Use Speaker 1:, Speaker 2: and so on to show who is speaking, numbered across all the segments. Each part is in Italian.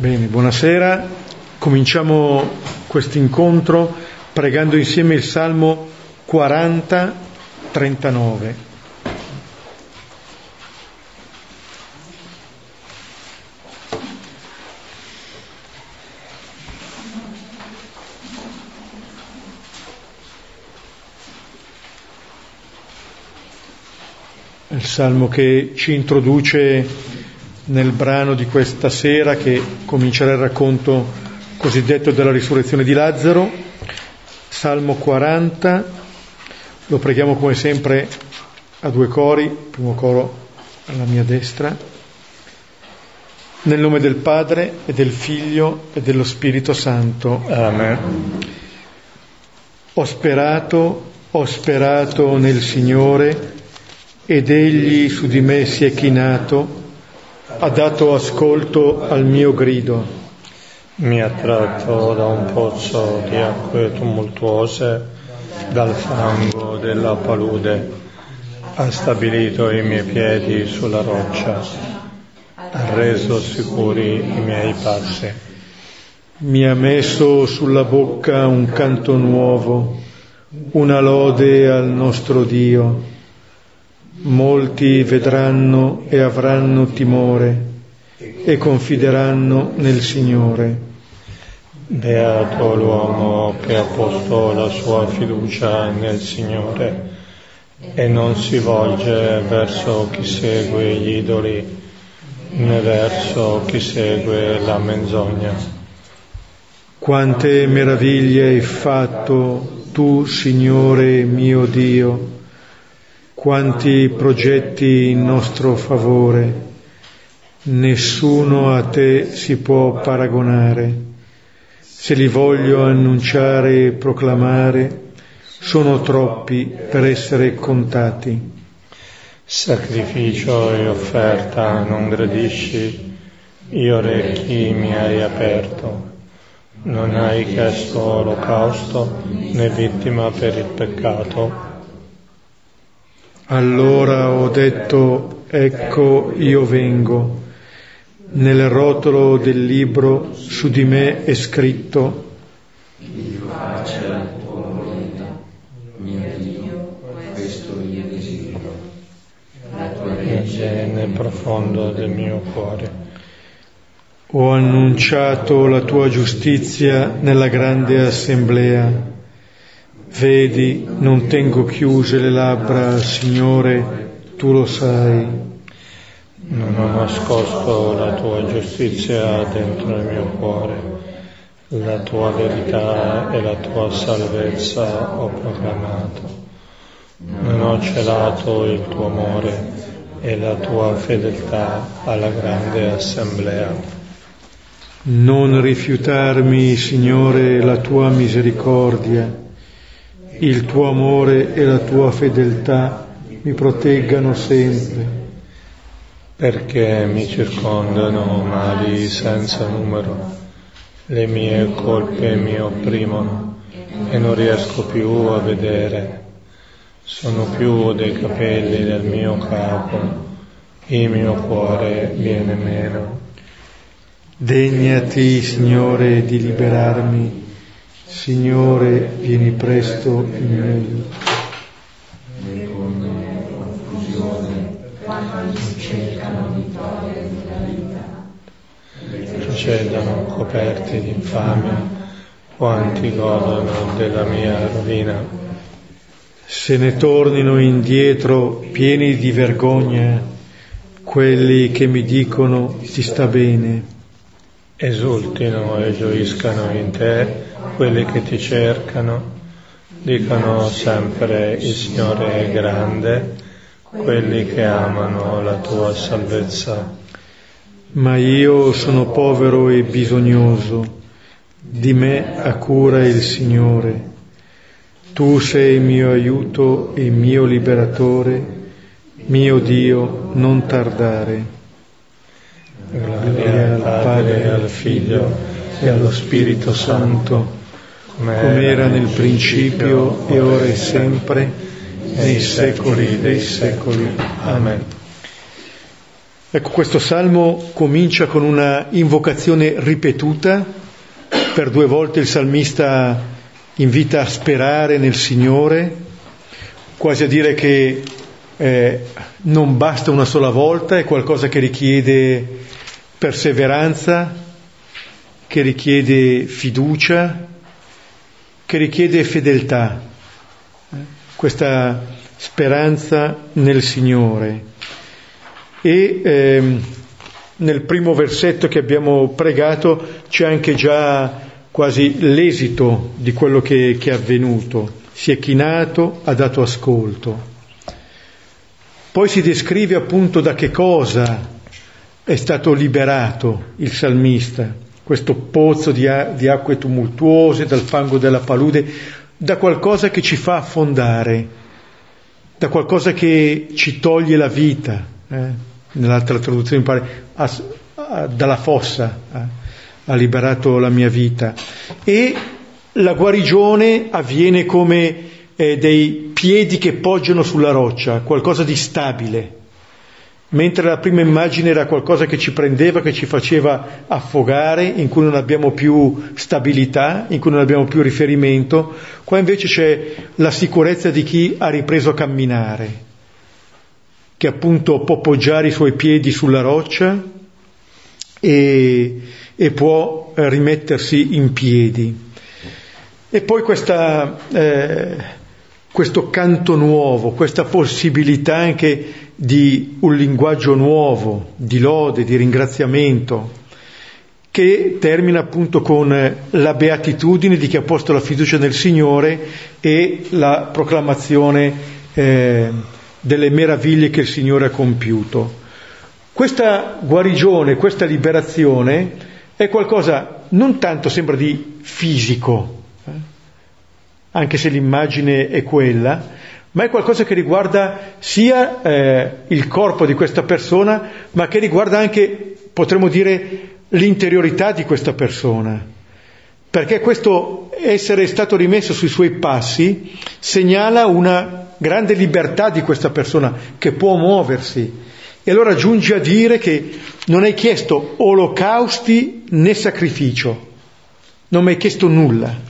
Speaker 1: Bene, buonasera. Cominciamo questo incontro pregando insieme il Salmo 40, 39. Il Salmo che ci introduce nel brano di questa sera che comincerà il racconto cosiddetto della risurrezione di Lazzaro, Salmo 40, lo preghiamo come sempre a due cori, primo coro alla mia destra, nel nome del Padre e del Figlio e dello Spirito Santo.
Speaker 2: Amen.
Speaker 1: Ho sperato, ho sperato nel Signore ed Egli su di me si è chinato ha dato ascolto al mio grido.
Speaker 2: Mi ha tratto da un pozzo di acque tumultuose, dal fango della palude, ha stabilito i miei piedi sulla roccia, ha reso sicuri i miei passi.
Speaker 1: Mi ha messo sulla bocca un canto nuovo, una lode al nostro Dio Molti vedranno e avranno timore e confideranno nel Signore.
Speaker 2: Beato l'uomo che ha posto la sua fiducia nel Signore e non si volge verso chi segue gli idoli né verso chi segue la menzogna.
Speaker 1: Quante meraviglie hai fatto tu, Signore mio Dio quanti progetti in nostro favore, nessuno a te si può paragonare. Se li voglio annunciare e proclamare, sono troppi per essere contati.
Speaker 2: Sacrificio e offerta non gradisci, gli orecchi mi hai aperto. Non hai chiesto olocausto né vittima per il peccato
Speaker 1: allora ho detto, ecco io vengo. Nel rotolo del libro su di me è scritto,
Speaker 3: Dio faccia la tua volontà, mio Dio, questo io desidero. La tua legge
Speaker 2: nel profondo del mio cuore.
Speaker 1: Ho annunciato la tua giustizia nella grande assemblea Vedi, non tengo chiuse le labbra, Signore, tu lo sai.
Speaker 2: Non ho nascosto la tua giustizia dentro il mio cuore, la tua verità e la tua salvezza ho proclamato. Non ho celato il tuo amore e la tua fedeltà alla grande assemblea.
Speaker 1: Non rifiutarmi, Signore, la tua misericordia il tuo amore e la tua fedeltà mi proteggano sempre.
Speaker 2: Perché mi circondano mali senza numero, le mie colpe mi opprimono e non riesco più a vedere. Sono più dei capelli del mio capo, il mio cuore viene meno.
Speaker 1: Degnati, Signore, di liberarmi Signore, vieni presto in mio aiuto.
Speaker 2: Procedono coperti di infamia, quanti godono della mia rovina.
Speaker 1: Se ne tornino indietro pieni di vergogna quelli che mi dicono ti sta bene.
Speaker 2: Esultino e gioiscano in te quelli che ti cercano, dicono sempre il Signore è grande, quelli che amano la tua salvezza.
Speaker 1: Ma io sono povero e bisognoso, di me ha cura il Signore. Tu sei mio aiuto e mio liberatore, mio Dio, non tardare.
Speaker 2: Gloria al Padre e al Figlio e allo Spirito Santo
Speaker 1: come era nel principio e ora e sempre, nei secoli dei secoli. Amen. Ecco, questo salmo comincia con una invocazione ripetuta, per due volte il salmista invita a sperare nel Signore, quasi a dire che eh, non basta una sola volta, è qualcosa che richiede perseveranza, che richiede fiducia, che richiede fedeltà, questa speranza nel Signore. E ehm, nel primo versetto che abbiamo pregato c'è anche già quasi l'esito di quello che, che è avvenuto. Si è chinato, ha dato ascolto. Poi si descrive appunto da che cosa è stato liberato il salmista, questo pozzo di, di acque tumultuose, dal fango della palude, da qualcosa che ci fa affondare, da qualcosa che ci toglie la vita. Eh? nell'altra traduzione mi pare, ha, ha, dalla fossa ha, ha liberato la mia vita. E la guarigione avviene come eh, dei piedi che poggiano sulla roccia, qualcosa di stabile, mentre la prima immagine era qualcosa che ci prendeva, che ci faceva affogare, in cui non abbiamo più stabilità, in cui non abbiamo più riferimento, qua invece c'è la sicurezza di chi ha ripreso a camminare che appunto può poggiare i suoi piedi sulla roccia e, e può eh, rimettersi in piedi. E poi questa, eh, questo canto nuovo, questa possibilità anche di un linguaggio nuovo, di lode, di ringraziamento, che termina appunto con la beatitudine di chi ha posto la fiducia nel Signore e la proclamazione eh, delle meraviglie che il Signore ha compiuto. Questa guarigione, questa liberazione è qualcosa non tanto sembra di fisico, eh? anche se l'immagine è quella, ma è qualcosa che riguarda sia eh, il corpo di questa persona, ma che riguarda anche, potremmo dire, l'interiorità di questa persona. Perché questo essere stato rimesso sui suoi passi segnala una grande libertà di questa persona che può muoversi. E allora giunge a dire che non hai chiesto olocausti né sacrificio, non mi hai chiesto nulla.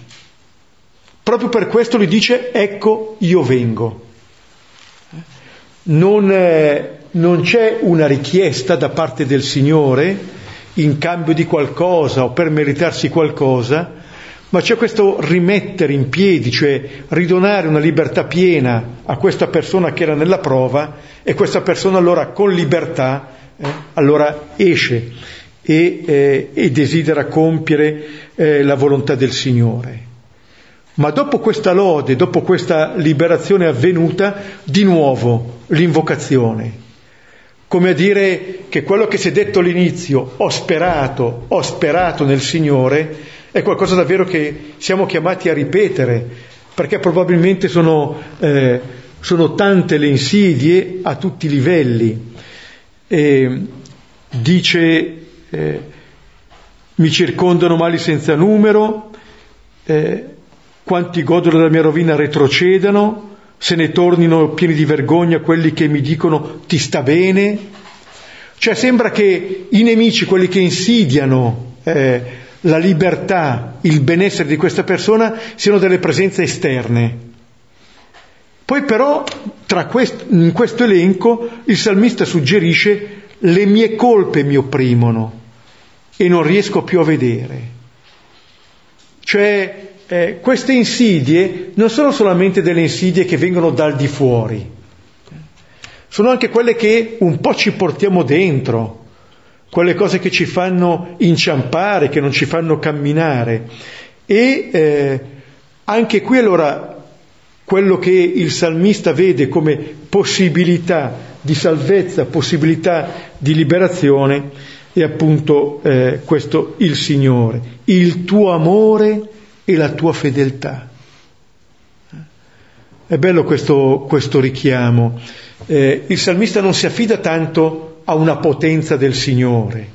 Speaker 1: Proprio per questo gli dice ecco io vengo. Non, eh, non c'è una richiesta da parte del Signore in cambio di qualcosa o per meritarsi qualcosa, ma c'è questo rimettere in piedi, cioè ridonare una libertà piena a questa persona che era nella prova e questa persona allora con libertà eh, allora esce e, eh, e, desidera compiere eh, la volontà del Signore. Ma dopo questa lode, dopo questa liberazione avvenuta, di nuovo l'invocazione. Come a dire che quello che si è detto all'inizio, ho sperato, ho sperato nel Signore, è qualcosa davvero che siamo chiamati a ripetere, perché probabilmente sono, eh, sono tante le insidie a tutti i livelli. E dice, eh, mi circondano mali senza numero, eh, quanti godono della mia rovina retrocedano, se ne tornino pieni di vergogna quelli che mi dicono ti sta bene. Cioè sembra che i nemici, quelli che insidiano eh, la libertà, il benessere di questa persona siano delle presenze esterne. Poi però quest, in questo elenco il salmista suggerisce le mie colpe mi opprimono e non riesco più a vedere. Cioè eh, queste insidie non sono solamente delle insidie che vengono dal di fuori, sono anche quelle che un po' ci portiamo dentro, quelle cose che ci fanno inciampare, che non ci fanno camminare. E eh, anche qui allora quello che il salmista vede come possibilità di salvezza, possibilità di liberazione, è appunto eh, questo il Signore, il tuo amore e la tua fedeltà. È bello questo, questo richiamo. Eh, il salmista non si affida tanto a una potenza del Signore,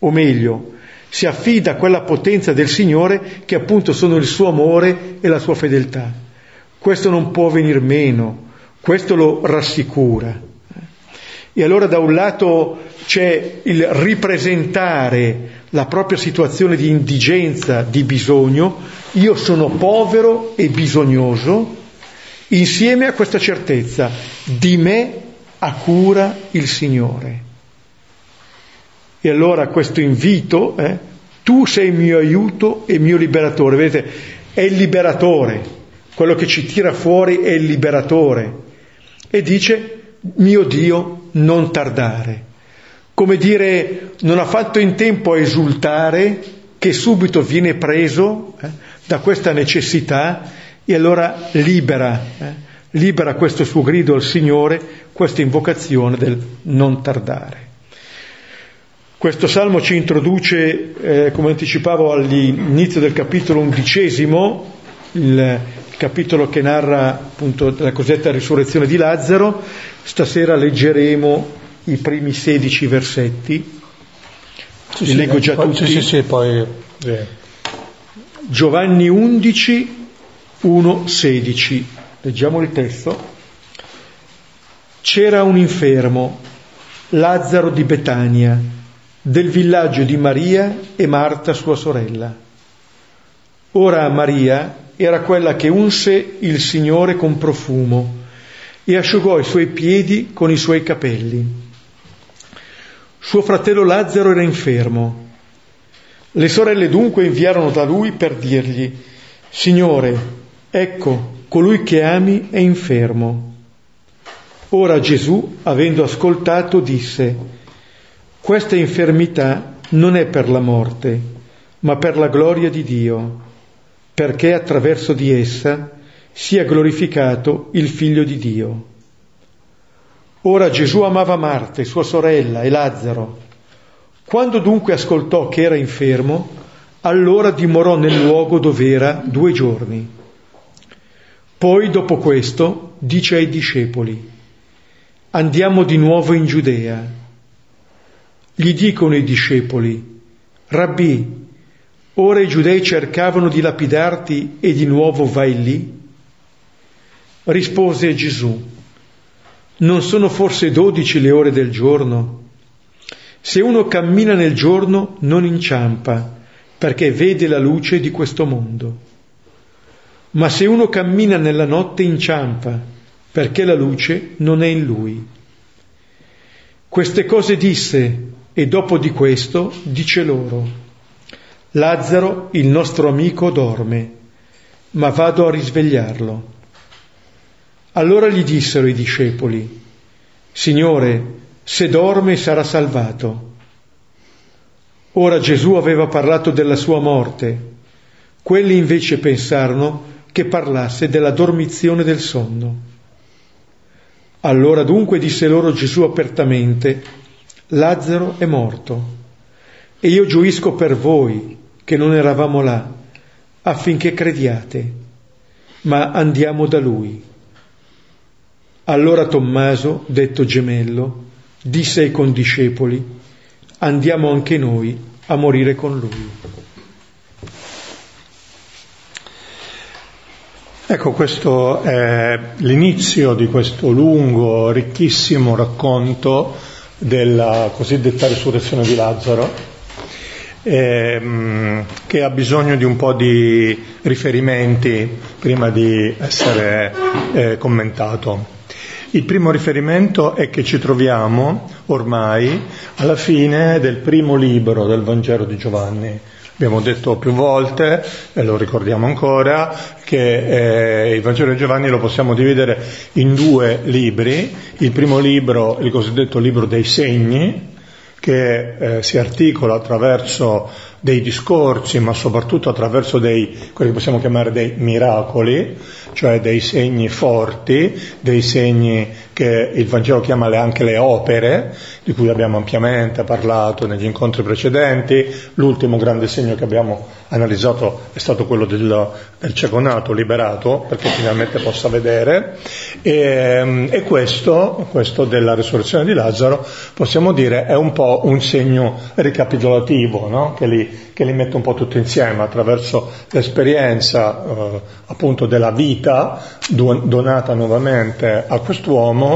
Speaker 1: o meglio, si affida a quella potenza del Signore che appunto sono il suo amore e la sua fedeltà. Questo non può venir meno, questo lo rassicura. E allora da un lato c'è il ripresentare la propria situazione di indigenza, di bisogno, io sono povero e bisognoso, insieme a questa certezza, di me ha cura il Signore. E allora questo invito, eh, tu sei mio aiuto e mio liberatore, vedete, è il liberatore, quello che ci tira fuori è il liberatore. E dice, mio Dio, non tardare. Come dire, non ha fatto in tempo a esultare, che subito viene preso eh, da questa necessità e allora libera, eh, libera questo suo grido al Signore, questa invocazione del non tardare. Questo salmo ci introduce, eh, come anticipavo all'inizio del capitolo undicesimo, il capitolo che narra appunto la cosiddetta risurrezione di Lazzaro. Stasera leggeremo i primi 16 versetti.
Speaker 2: Sì, Li leggo già tutti. Sì, sì, poi...
Speaker 1: Eh. Giovanni 11, 1, 16. Leggiamo il testo. C'era un infermo, Lazzaro di Betania, del villaggio di Maria e Marta sua sorella. Ora Maria era quella che unse il Signore con profumo e asciugò i suoi piedi con i suoi capelli. Suo fratello Lazzaro era infermo. Le sorelle dunque inviarono da lui per dirgli, Signore, ecco, colui che ami è infermo. Ora Gesù, avendo ascoltato, disse, questa infermità non è per la morte, ma per la gloria di Dio perché attraverso di essa sia glorificato il Figlio di Dio. Ora Gesù amava Marte, sua sorella, e Lazzaro. Quando dunque ascoltò che era infermo, allora dimorò nel luogo dove era due giorni. Poi, dopo questo, dice ai discepoli, andiamo di nuovo in Giudea. Gli dicono i discepoli, Rabbì, Ora i giudei cercavano di lapidarti e di nuovo vai lì? Rispose Gesù, non sono forse dodici le ore del giorno? Se uno cammina nel giorno non inciampa, perché vede la luce di questo mondo. Ma se uno cammina nella notte inciampa, perché la luce non è in lui. Queste cose disse e dopo di questo dice loro, Lazzaro, il nostro amico, dorme, ma vado a risvegliarlo. Allora gli dissero i discepoli, Signore, se dorme sarà salvato. Ora Gesù aveva parlato della sua morte, quelli invece pensarono che parlasse della dormizione del sonno. Allora dunque disse loro Gesù apertamente, Lazzaro è morto, e io gioisco per voi che non eravamo là, affinché crediate, ma andiamo da lui. Allora Tommaso, detto gemello, disse ai condiscepoli, andiamo anche noi a morire con lui.
Speaker 2: Ecco, questo è l'inizio di questo lungo, ricchissimo racconto della cosiddetta risurrezione di Lazzaro ehm, che ha bisogno di un po' di riferimenti prima di essere eh, commentato. Il primo riferimento è che ci troviamo ormai alla fine del primo libro del Vangelo di Giovanni. Abbiamo detto più volte, e lo ricordiamo ancora, che eh, il Vangelo di Giovanni lo possiamo dividere in due libri. Il primo libro, il cosiddetto libro dei segni, che eh, si articola attraverso dei discorsi, ma soprattutto attraverso dei, quelli che possiamo chiamare dei miracoli, cioè dei segni forti, dei segni che il Vangelo chiama anche le opere, di cui abbiamo ampiamente parlato negli incontri precedenti. L'ultimo grande segno che abbiamo analizzato è stato quello del, del cieco nato, liberato, perché finalmente possa vedere. E, e questo, questo della risurrezione di Lazzaro, possiamo dire, è un po' un segno ricapitolativo, no? che li, che li mette un po' tutti insieme attraverso l'esperienza eh, appunto della vita donata nuovamente a quest'uomo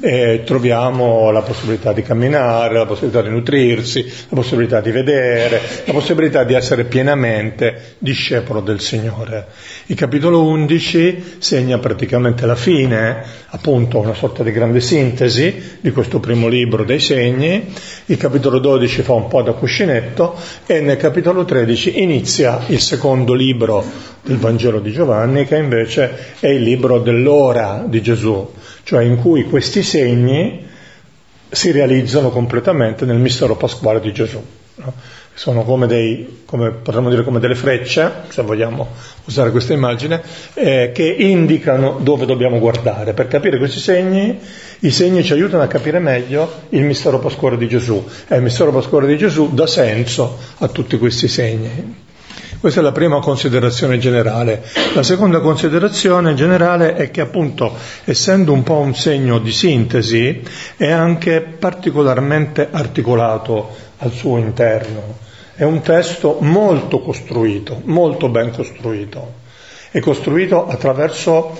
Speaker 2: e troviamo la possibilità di camminare, la possibilità di nutrirsi, la possibilità di vedere, la possibilità di essere pienamente discepolo del Signore. Il capitolo 11 segna praticamente la fine, appunto una sorta di grande sintesi di questo primo libro dei segni, il capitolo 12 fa un po' da cuscinetto e nel capitolo 13 inizia il secondo libro del Vangelo di Giovanni che invece è il libro dell'ora di Gesù, cioè in cui questi segni si realizzano completamente nel mistero pasquale di Gesù. No? Sono come dei, come, dire come delle frecce, se vogliamo usare questa immagine, eh, che indicano dove dobbiamo guardare. Per capire questi segni, i segni ci aiutano a capire meglio il mistero pasquale di Gesù e il mistero pasquale di Gesù dà senso a tutti questi segni. Questa è la prima considerazione generale. La seconda considerazione generale è che appunto, essendo un po' un segno di sintesi, è anche particolarmente articolato al suo interno. È un testo molto costruito, molto ben costruito. È costruito attraverso,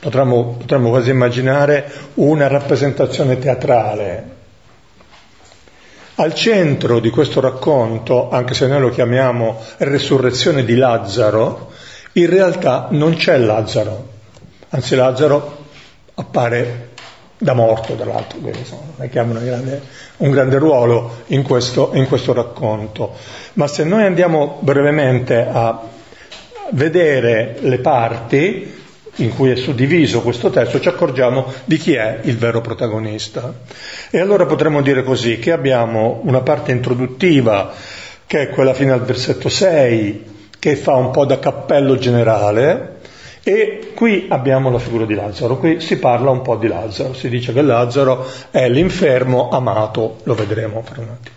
Speaker 2: potremmo, potremmo quasi immaginare, una rappresentazione teatrale, al centro di questo racconto, anche se noi lo chiamiamo resurrezione di Lazzaro, in realtà non c'è Lazzaro, anzi Lazzaro appare da morto dall'altro, quindi insomma, grande, un grande ruolo in questo, in questo racconto. Ma se noi andiamo brevemente a vedere le parti, in cui è suddiviso questo testo, ci accorgiamo di chi è il vero protagonista. E allora potremmo dire così, che abbiamo una parte introduttiva, che è quella fino al versetto 6, che fa un po' da cappello generale, e qui abbiamo la figura di Lazzaro, qui si parla un po' di Lazzaro, si dice che Lazzaro è l'infermo amato, lo vedremo fra un attimo.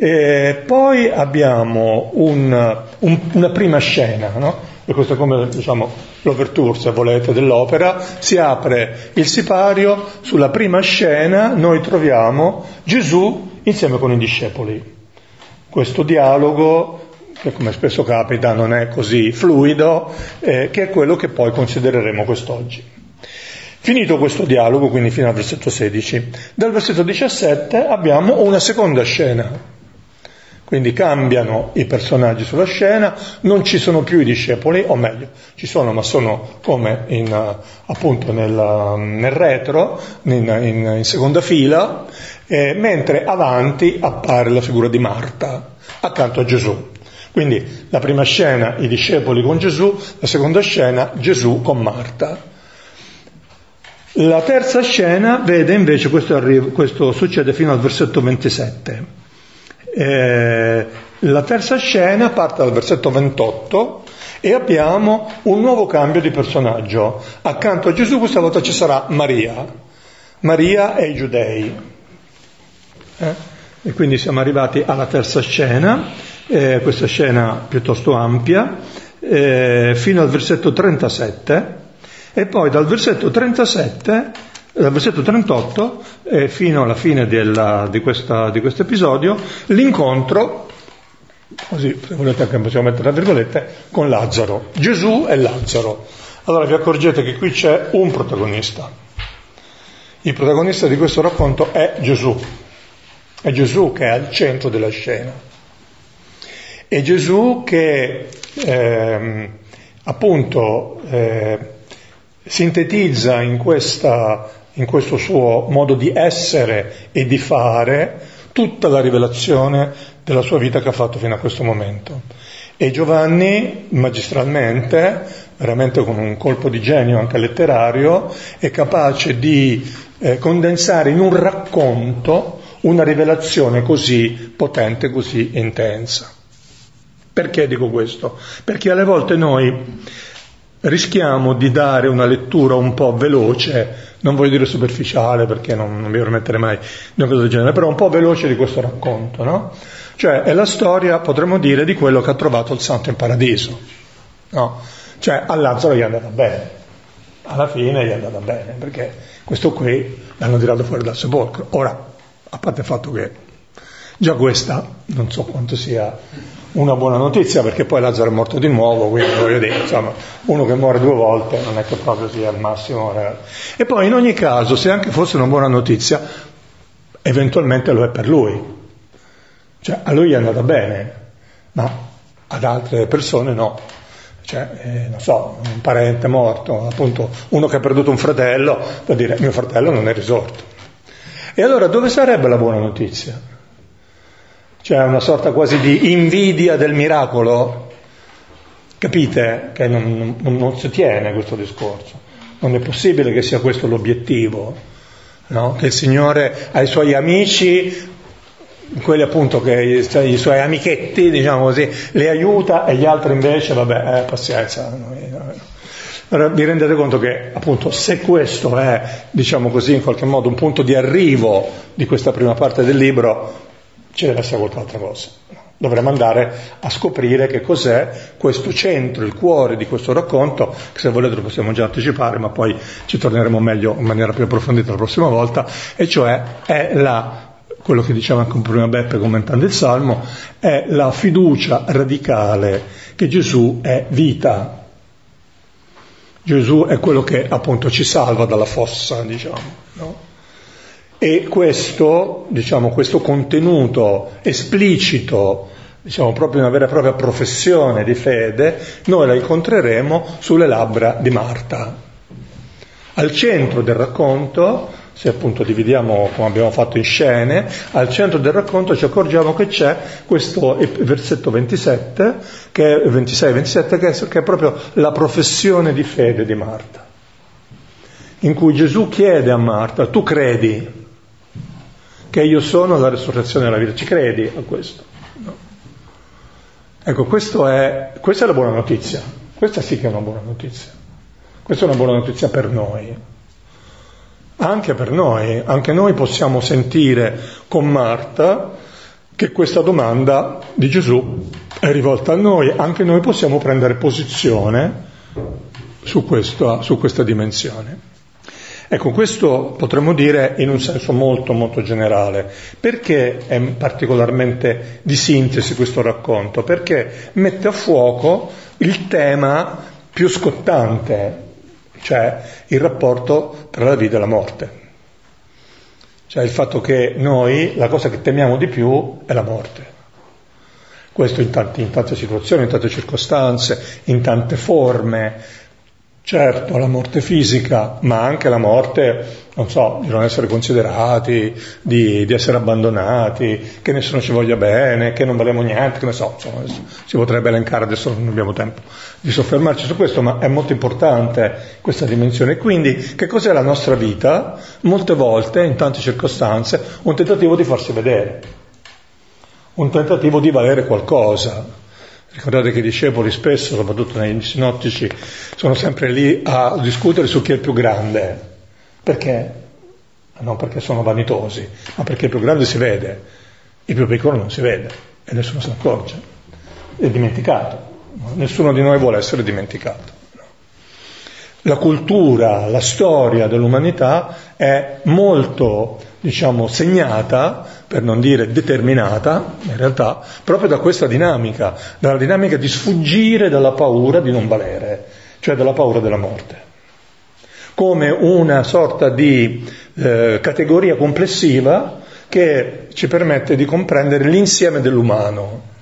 Speaker 2: E poi abbiamo un, un, una prima scena, no? E questo è come diciamo, l'overture, se volete, dell'opera, si apre il sipario, sulla prima scena noi troviamo Gesù insieme con i discepoli. Questo dialogo, che come spesso capita non è così fluido, eh, che è quello che poi considereremo quest'oggi. Finito questo dialogo, quindi fino al versetto 16, dal versetto 17 abbiamo una seconda scena quindi cambiano i personaggi sulla scena, non ci sono più i discepoli, o meglio, ci sono, ma sono come in, appunto nel, nel retro, in, in, in, seconda fila, eh, mentre avanti appare la figura di Marta accanto a Gesù. Quindi la prima scena i discepoli con Gesù, la seconda scena Gesù con Marta. La terza scena vede invece, questo, questo succede fino al versetto 27 eh, la terza scena parte dal versetto 28 e abbiamo un nuovo cambio di personaggio. Accanto a Gesù questa volta ci sarà Maria. Maria e i giudei. Eh? E quindi siamo arrivati alla terza scena, eh, questa scena piuttosto ampia, eh, fino al versetto 37 e poi dal versetto 37 dal versetto 38 eh, fino alla fine della, di, questo episodio, l'incontro, così se volete anche possiamo mettere tra virgolette, con Lazzaro. Gesù e Lazzaro. Allora vi accorgete che qui c'è un protagonista. Il protagonista di questo racconto è Gesù. È Gesù che è al centro della scena. È Gesù che eh, appunto eh, sintetizza in questa in questo suo modo di essere e di fare tutta la rivelazione della sua vita che ha fatto fino a questo momento. E Giovanni, magistralmente, veramente con un colpo di genio anche letterario, è capace di eh, condensare in un racconto una rivelazione così potente, così intensa. Perché dico questo? Perché alle volte noi rischiamo di dare una lettura un po' veloce non voglio dire superficiale perché non, non mi permetterei mai di una cosa del genere, però un po' veloce di questo racconto, no? Cioè è la storia, potremmo dire, di quello che ha trovato il santo in paradiso, no? Cioè a Lazzaro gli è andata bene, alla fine gli è andata bene, perché questo qui l'hanno tirato fuori dal sepolcro. Ora, a parte il fatto che Già questa non so quanto sia una buona notizia perché poi Lazzaro è morto di nuovo, quindi voglio dire, insomma, uno che muore due volte non è che proprio sia il massimo. E poi in ogni caso, se anche fosse una buona notizia, eventualmente lo è per lui. Cioè, a lui è andata bene, ma ad altre persone no. Cioè, eh, non so, un parente morto, appunto uno che ha perduto un fratello, può dire mio fratello non è risorto. E allora dove sarebbe la buona notizia? Cioè una sorta quasi di invidia del miracolo? Capite che non, non, non si tiene questo discorso. Non è possibile che sia questo l'obiettivo, no? che il Signore ai suoi amici quelli appunto che i suoi amichetti, diciamo così, li aiuta e gli altri invece, vabbè, eh, pazienza. Allora, vi rendete conto che appunto se questo è, diciamo così, in qualche modo un punto di arrivo di questa prima parte del libro, ci deve essere qualche altra cosa. Dovremmo andare a scoprire che cos'è questo centro, il cuore di questo racconto, che se volete lo possiamo già anticipare, ma poi ci torneremo meglio in maniera più approfondita la prossima volta, e cioè è la quello che diceva anche prima Beppe commentando il Salmo, è la fiducia radicale che Gesù è vita. Gesù è quello che appunto ci salva dalla fossa, diciamo. No? E questo, diciamo, questo contenuto esplicito, diciamo proprio una vera e propria professione di fede, noi la incontreremo sulle labbra di Marta. Al centro del racconto se appunto dividiamo come abbiamo fatto in scene, al centro del racconto ci accorgiamo che c'è questo versetto 27, che è 26-27, che, che è proprio la professione di fede di Marta, in cui Gesù chiede a Marta, tu credi che io sono la risurrezione della vita, ci credi a questo? No. Ecco, è, questa è la buona notizia, questa sì che è una buona notizia, questa è una buona notizia per noi anche per noi, anche noi possiamo sentire con Marta che questa domanda di Gesù è rivolta a noi, anche noi possiamo prendere posizione su questa, su questa dimensione. Ecco, questo potremmo dire in un senso molto molto generale. Perché è particolarmente di sintesi questo racconto? Perché mette a fuoco il tema più scottante, cioè il rapporto tra la vita e la morte. Cioè il fatto che noi la cosa che temiamo di più è la morte. Questo in, tanti, in tante situazioni, in tante circostanze, in tante forme, Certo, la morte fisica, ma anche la morte, non so, di non essere considerati, di, di, essere abbandonati, che nessuno ci voglia bene, che non valemo niente, che ne so, insomma, si potrebbe elencare, adesso non abbiamo tempo di soffermarci su questo, ma è molto importante questa dimensione. Quindi, che cos'è la nostra vita? Molte volte, in tante circostanze, un tentativo di farsi vedere, un tentativo di valere qualcosa, Ricordate che i discepoli spesso, soprattutto nei sinottici, sono sempre lì a discutere su chi è il più grande. Perché? Non perché sono vanitosi, ma perché il più grande si vede, il più piccolo non si vede e nessuno se ne accorge. È dimenticato. Nessuno di noi vuole essere dimenticato. La cultura, la storia dell'umanità è molto diciamo, segnata, per non dire determinata, in realtà, proprio da questa dinamica, dalla dinamica di sfuggire dalla paura di non valere, cioè dalla paura della morte, come una sorta di eh, categoria complessiva che ci permette di comprendere l'insieme dell'umano.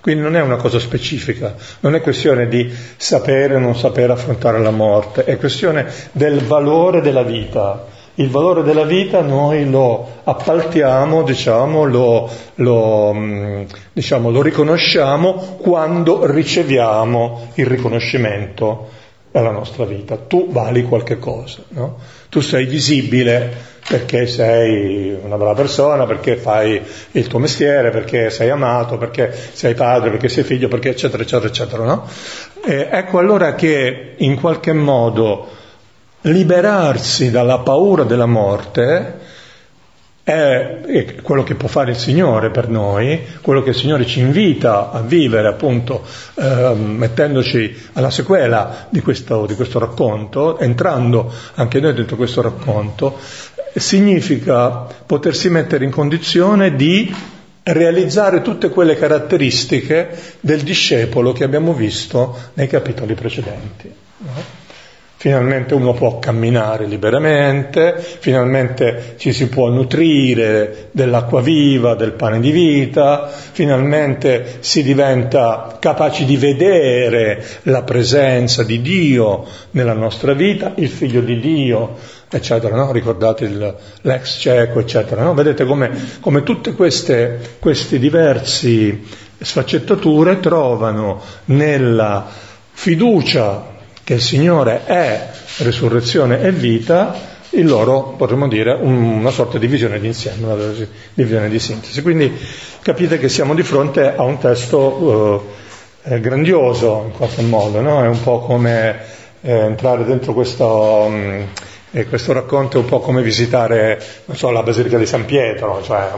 Speaker 2: Quindi non è una cosa specifica, non è questione di sapere o non sapere affrontare la morte, è questione del valore della vita, il valore della vita noi lo appaltiamo, diciamo, lo, lo, mm, diciamo, lo riconosciamo quando riceviamo il riconoscimento della nostra vita. Tu vali qualche cosa, no? Tu sei visibile perché sei una brava persona, perché fai il tuo mestiere, perché sei amato, perché sei padre, perché sei figlio, perché eccetera, eccetera, eccetera. No? ecco allora che in qualche modo liberarsi dalla paura della morte è, quello che può fare il Signore per noi, quello che il Signore ci invita a vivere appunto eh, mettendoci alla sequela di questo, di questo racconto, entrando anche noi dentro questo racconto, significa potersi mettere in condizione di realizzare tutte quelle caratteristiche del discepolo che abbiamo visto nei capitoli precedenti. No? Finalmente uno può camminare liberamente, finalmente ci si può nutrire dell'acqua viva, del pane di vita, finalmente si diventa capaci di vedere la presenza di Dio nella nostra vita, il figlio di Dio, eccetera, no? ricordate il, l'ex cieco, eccetera. No? Vedete come, come tutte queste, queste diverse sfaccettature trovano nella fiducia che il Signore è risurrezione e vita, il loro, potremmo dire, una sorta di visione d'insieme, una visione di sintesi. Quindi capite che siamo di fronte a un testo eh, grandioso in qualche modo, no? è un po' come eh, entrare dentro questo, mh, mm, eh, questo racconto, è un po' come visitare, so, la Basilica di San Pietro, cioè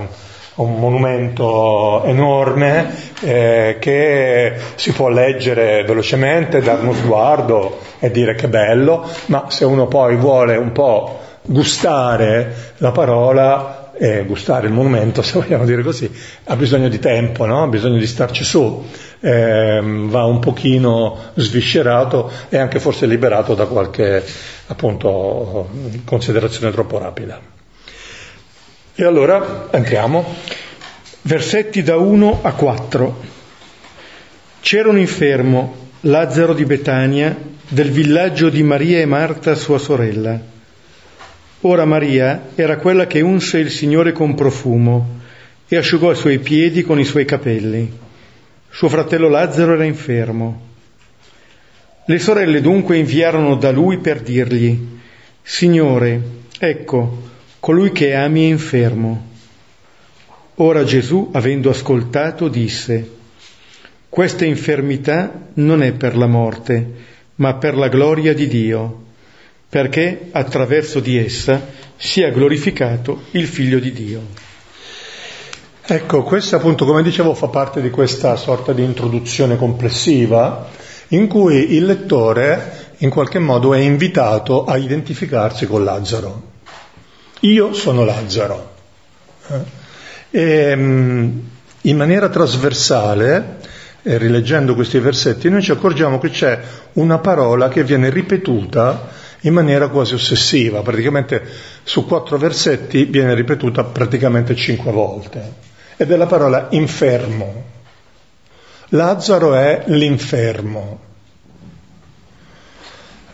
Speaker 2: un, monumento enorme eh, che si può leggere velocemente, dare uno sguardo e dire che bello, ma se uno poi vuole un po' gustare la parola, eh, gustare il monumento, se vogliamo dire così, ha bisogno di tempo, no? ha bisogno di starci su, eh, va un pochino sviscerato e anche forse liberato da qualche appunto considerazione troppo rapida. E allora entriamo.
Speaker 1: Versetti da 1 a 4. C'era un infermo, Lazzaro di Betania, del villaggio di Maria e Marta, sua sorella. Ora Maria era quella che unse il Signore con profumo e asciugò i suoi piedi con i suoi capelli. Suo fratello Lazzaro era infermo. Le sorelle dunque inviarono da lui per dirgli, Signore, ecco, colui che ami è infermo. Ora Gesù, avendo ascoltato, disse, questa infermità non è per la morte, ma per la gloria di Dio, perché attraverso di essa sia glorificato il Figlio di Dio.
Speaker 2: Ecco, questo appunto, come dicevo, fa parte di questa sorta di introduzione complessiva in cui il lettore in qualche modo è invitato a identificarsi con Lazzaro. Io sono Lazzaro. Eh? E, mm, in maniera trasversale, eh, rileggendo questi versetti, noi ci accorgiamo che c'è una parola che viene ripetuta in maniera quasi ossessiva, praticamente su quattro versetti viene ripetuta praticamente cinque volte, ed è la parola infermo. Lazzaro è l'infermo.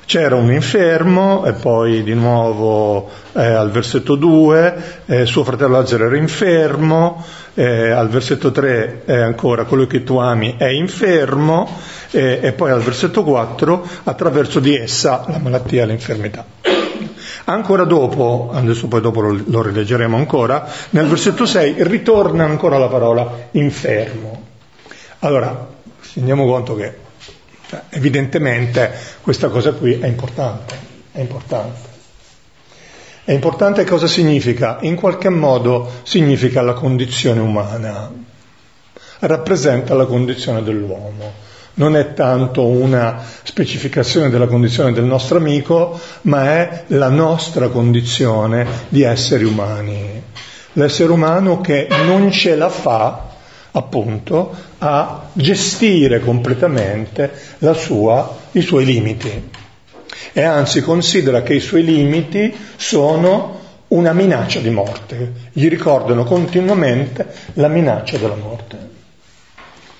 Speaker 2: C'era un infermo e poi di nuovo eh, al versetto 2 eh, suo fratello Lazzaro era infermo, eh, al versetto 3 è ancora colui che tu ami è infermo e poi al versetto 4 attraverso di essa la malattia e l'infermità. Ancora dopo, adesso poi dopo lo, lo rileggeremo ancora, nel versetto 6 ritorna ancora la parola infermo. Allora, ci rendiamo conto che cioè, evidentemente questa cosa qui è importante, è importante. È importante cosa significa? In qualche modo significa la condizione umana, rappresenta la condizione dell'uomo. Non è tanto una specificazione della condizione del nostro amico, ma è la nostra condizione di esseri umani. L'essere umano che non ce la fa appunto a gestire completamente sua, i suoi limiti e anzi considera che i suoi limiti sono una minaccia di morte, gli ricordano continuamente la minaccia della morte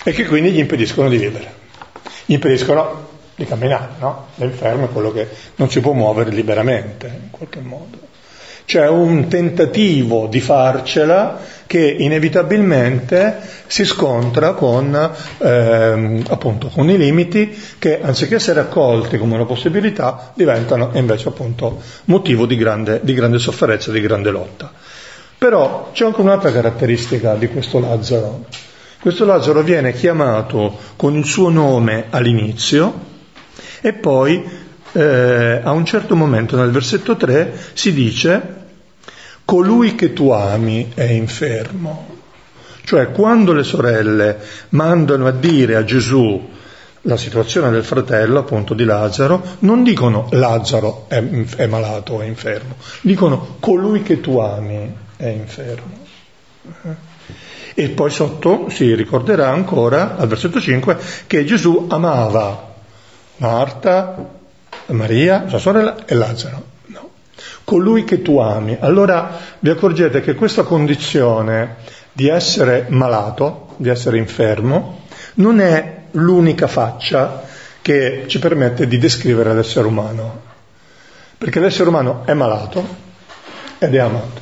Speaker 2: e che quindi gli impediscono di vivere, gli impediscono di camminare, no? L'infermo è quello che non si può muovere liberamente in qualche modo. C'è un tentativo di farcela che inevitabilmente si scontra con, ehm, appunto, con i limiti che anziché essere accolti come una possibilità diventano invece appunto motivo di grande, di grande sofferenza, di grande lotta. Però c'è anche un'altra caratteristica di questo Lazzaro. Questo Lazzaro viene chiamato con il suo nome all'inizio e poi eh, a un certo momento nel versetto 3 si dice colui che tu ami è infermo. Cioè quando le sorelle mandano a dire a Gesù la situazione del fratello, appunto di Lazzaro, non dicono Lazzaro è, è malato è infermo, dicono colui che tu ami è infermo. E poi sotto si ricorderà ancora, al versetto 5, che Gesù amava Marta, Maria, sua sorella e Lazzaro. No. Colui che tu ami. Allora vi accorgete che questa condizione di essere malato, di essere infermo, non è l'unica faccia che ci permette di descrivere l'essere umano. Perché l'essere umano è malato ed è amato.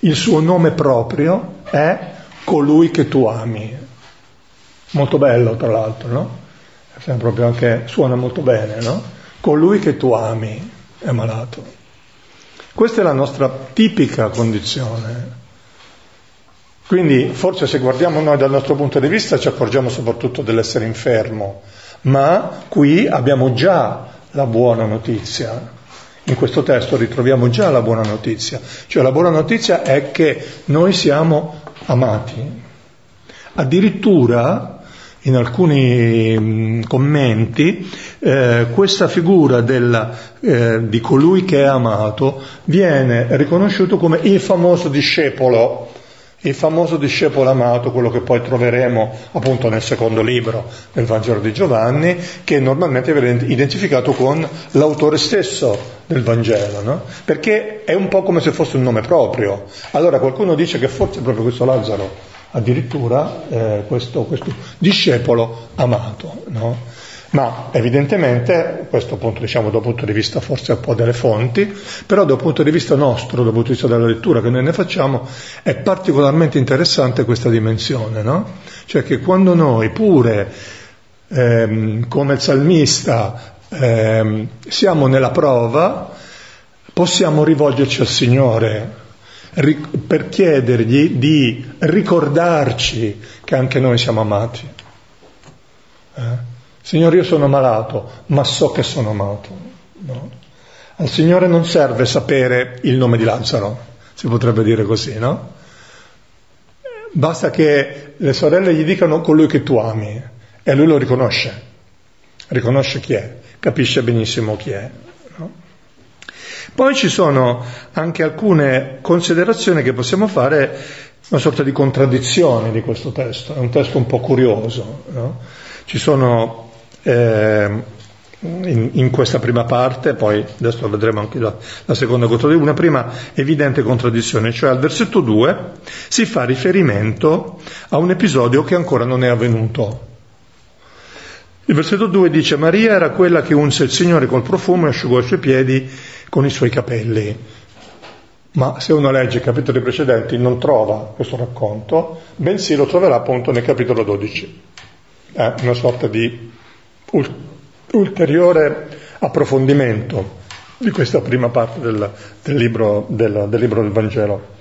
Speaker 2: Il suo nome proprio è colui che tu ami. Molto bello, tra l'altro, no? Proprio anche, suona molto bene, no? Colui che tu ami è malato. Questa è la nostra tipica condizione. Quindi forse se guardiamo noi dal nostro punto di vista ci accorgiamo soprattutto dell'essere infermo, ma qui abbiamo già la buona notizia. In questo testo ritroviamo già la buona notizia, cioè la buona notizia è che noi siamo amati. Addirittura in alcuni mm, commenti eh, questa figura della, eh, di colui che è amato viene riconosciuto come il famoso discepolo, il famoso discepolo amato, quello che poi troveremo appunto nel secondo libro del Vangelo di Giovanni, che normalmente viene identificato con l'autore stesso del Vangelo, no? perché è un po' come se fosse un nome proprio. Allora qualcuno dice che forse è proprio questo Lazzaro addirittura eh, questo, questo, discepolo amato. No? Ma evidentemente, questo appunto diciamo dal punto di vista forse un po' delle fonti, però dal punto di vista nostro, dal punto di vista della lettura che noi ne facciamo, è particolarmente interessante questa dimensione, no? Cioè che quando noi pure, ehm, come salmista, ehm, siamo nella prova, possiamo rivolgerci al Signore per chiedergli di ricordarci che anche noi siamo amati. Eh? Signore, io sono malato, ma so che sono amato. No? Al Signore non serve sapere il nome di Lazzaro, si potrebbe dire così, no? Basta che le sorelle gli dicano colui che tu ami e lui lo riconosce, riconosce chi è, capisce benissimo chi è. Poi ci sono anche alcune considerazioni che possiamo fare, una sorta di contraddizione di questo testo, è un testo un po' curioso. No? Ci sono eh, in, in, questa prima parte, poi adesso vedremo anche la, la seconda contraddizione, una prima evidente contraddizione, cioè al versetto 2 si fa riferimento a un episodio che ancora non è avvenuto. Il versetto 2 dice Maria era quella che unse il Signore col profumo e asciugò i suoi piedi con i suoi capelli. Ma se uno legge i capitoli precedenti non trova questo racconto, bensì lo troverà appunto nel capitolo 12. È una sorta di ulteriore approfondimento di questa prima parte del, del, libro, del, del libro del Vangelo.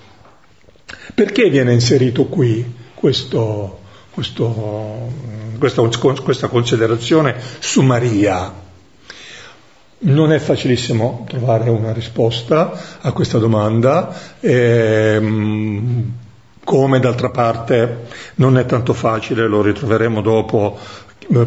Speaker 2: Perché viene inserito qui questo, questo, questa, questa considerazione su Maria? Non è facilissimo trovare una risposta a questa domanda, ehm, come d'altra parte non è tanto facile, lo ritroveremo dopo,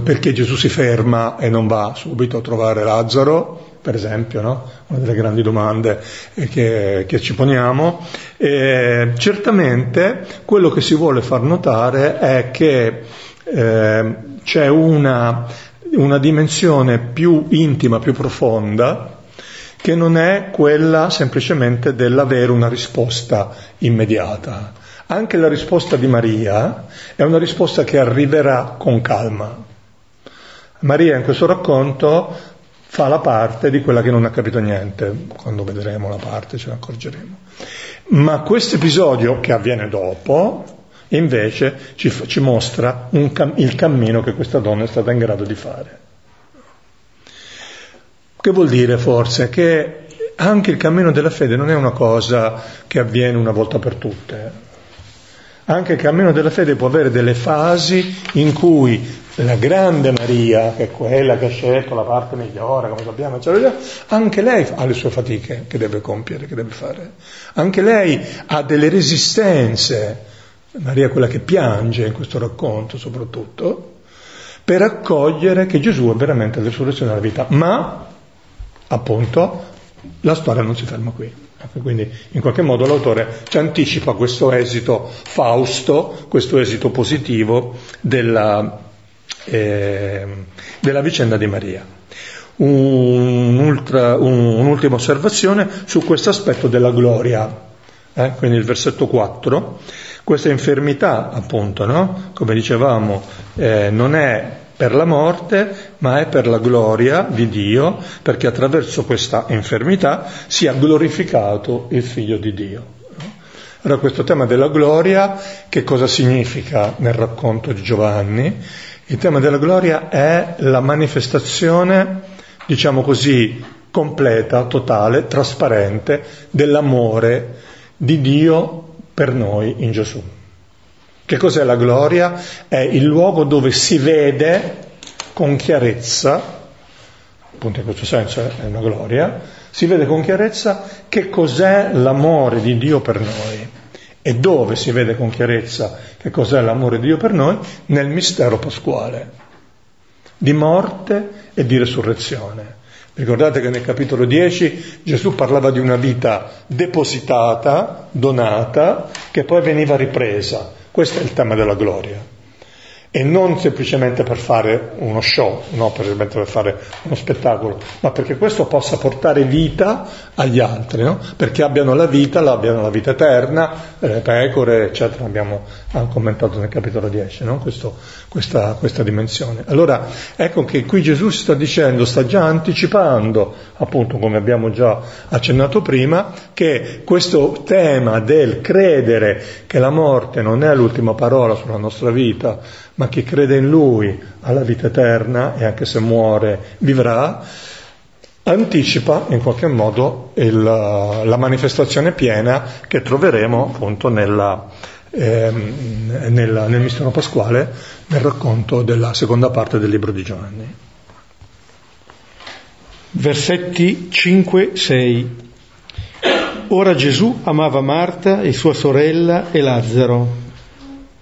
Speaker 2: perché Gesù si ferma e non va subito a trovare Lazzaro, per esempio, no? una delle grandi domande che, che ci poniamo. E certamente quello che si vuole far notare è che eh, c'è una una dimensione più intima, più profonda, che non è quella semplicemente dell'avere una risposta immediata. Anche la risposta di Maria è una risposta che arriverà con calma. Maria in questo racconto fa la parte di quella che non ha capito niente, quando vedremo la parte ce ne accorgeremo. Ma questo episodio che avviene dopo, invece ci, ci mostra cam- il cammino che questa donna è stata in grado di fare. Che vuol dire forse? Che anche il cammino della fede non è una cosa che avviene una volta per tutte. Anche il cammino della fede può avere delle fasi in cui la grande Maria, che è quella che ha scelto la parte migliore, come sappiamo, eccetera, anche lei ha le sue fatiche che deve compiere, che deve fare. Anche lei ha delle resistenze Maria è quella che piange in questo racconto soprattutto, per accogliere che Gesù è veramente la risurrezione della vita. Ma, appunto, la storia non si ferma qui. Quindi in qualche modo l'autore ci anticipa questo esito fausto, questo esito positivo della, eh, della vicenda di Maria. Un'ultra, un'ultima osservazione su questo aspetto della gloria, eh? quindi il versetto 4. Questa infermità, appunto, no? come dicevamo, eh, non è per la morte, ma è per la gloria di Dio, perché attraverso questa infermità sia glorificato il Figlio di Dio. Allora questo tema della gloria, che cosa significa nel racconto di Giovanni? Il tema della gloria è la manifestazione, diciamo così, completa, totale, trasparente dell'amore di Dio per noi in Gesù. Che cos'è la gloria? È il luogo dove si vede con chiarezza, appunto in questo senso è una gloria, si vede con chiarezza che cos'è l'amore di Dio per noi. E dove si vede con chiarezza che cos'è l'amore di Dio per noi? Nel mistero pasquale, di morte e di resurrezione. Ricordate che nel capitolo 10 Gesù parlava di una vita depositata, donata, che poi veniva ripresa. Questo è il tema della gloria. E non semplicemente per fare uno show, no, per, per fare uno spettacolo, ma perché questo possa portare vita agli altri, no? perché abbiano la vita, abbiano la vita eterna, le pecore, eccetera, abbiamo commentato nel capitolo 10, no? Questo, questa, questa dimensione. Allora ecco che qui Gesù sta dicendo, sta già anticipando, appunto come abbiamo già accennato prima, che questo tema del credere che la morte non è l'ultima parola sulla nostra vita, ma chi crede in Lui ha la vita eterna e anche se muore vivrà, anticipa in qualche modo il, la manifestazione piena che troveremo appunto nella, ehm, nella, nel mistero pasquale, nel racconto della seconda parte del libro di Giovanni.
Speaker 1: Versetti 5-6 Ora Gesù amava Marta e sua sorella e Lazzaro.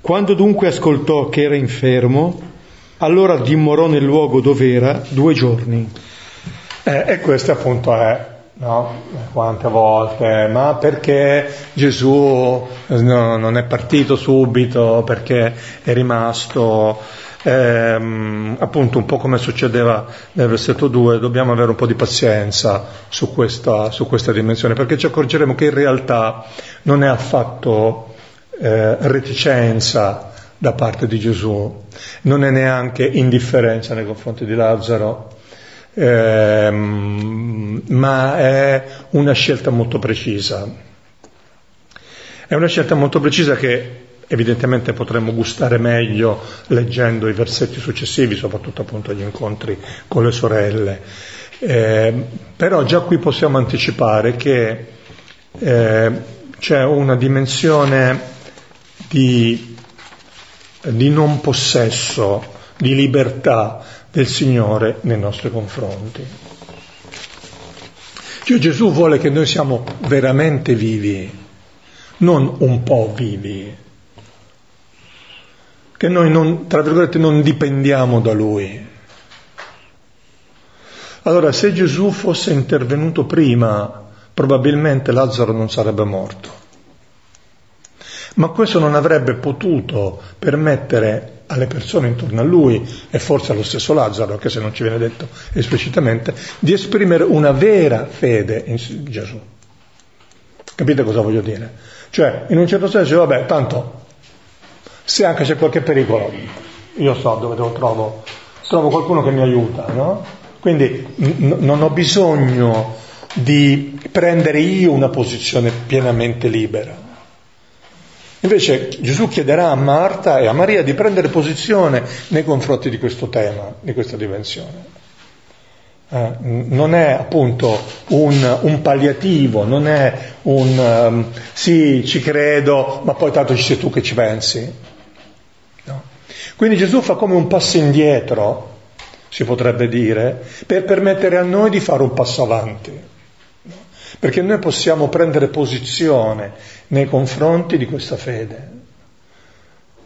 Speaker 1: Quando dunque ascoltò che era infermo, allora dimorò nel luogo dove era due giorni.
Speaker 2: Eh, e questo appunto è, no? Quante volte, ma perché Gesù no, non è partito subito, perché è rimasto, ehm, appunto un po' come succedeva nel versetto 2, dobbiamo avere un po' di pazienza su questa, su questa dimensione, perché ci accorgeremo che in realtà non è affatto eh, reticenza da parte di Gesù, non è neanche indifferenza nei confronti di Lazzaro, ehm, ma è una scelta molto precisa. È una scelta molto precisa che evidentemente potremmo gustare meglio leggendo i versetti successivi, soprattutto appunto gli incontri con le sorelle. Eh, però già qui possiamo anticipare che eh, c'è una dimensione di, di non possesso, di libertà del Signore nei nostri confronti. Cioè Gesù vuole che noi siamo veramente vivi, non un po' vivi, che noi non, tra virgolette, non dipendiamo da Lui. Allora, se Gesù fosse intervenuto prima, probabilmente Lazzaro non sarebbe morto ma questo non avrebbe potuto permettere alle persone intorno a lui e forse allo stesso Lazzaro, anche se non ci viene detto esplicitamente, di esprimere una vera fede in Gesù. Capite cosa voglio dire? Cioè, in un certo senso, vabbè, tanto, se anche c'è qualche pericolo, io so dove lo trovo, trovo qualcuno che mi aiuta, no? Quindi n- non ho bisogno di prendere io una posizione pienamente libera. Invece Gesù chiederà a Marta e a Maria di prendere posizione nei confronti di questo tema, di questa dimensione. Eh, non è appunto un, un, palliativo, non è un um, sì, ci credo, ma poi tanto ci sei tu che ci pensi. No. Quindi Gesù fa come un passo indietro, si potrebbe dire, per permettere a noi di fare un passo avanti perché noi possiamo prendere posizione nei confronti di questa fede,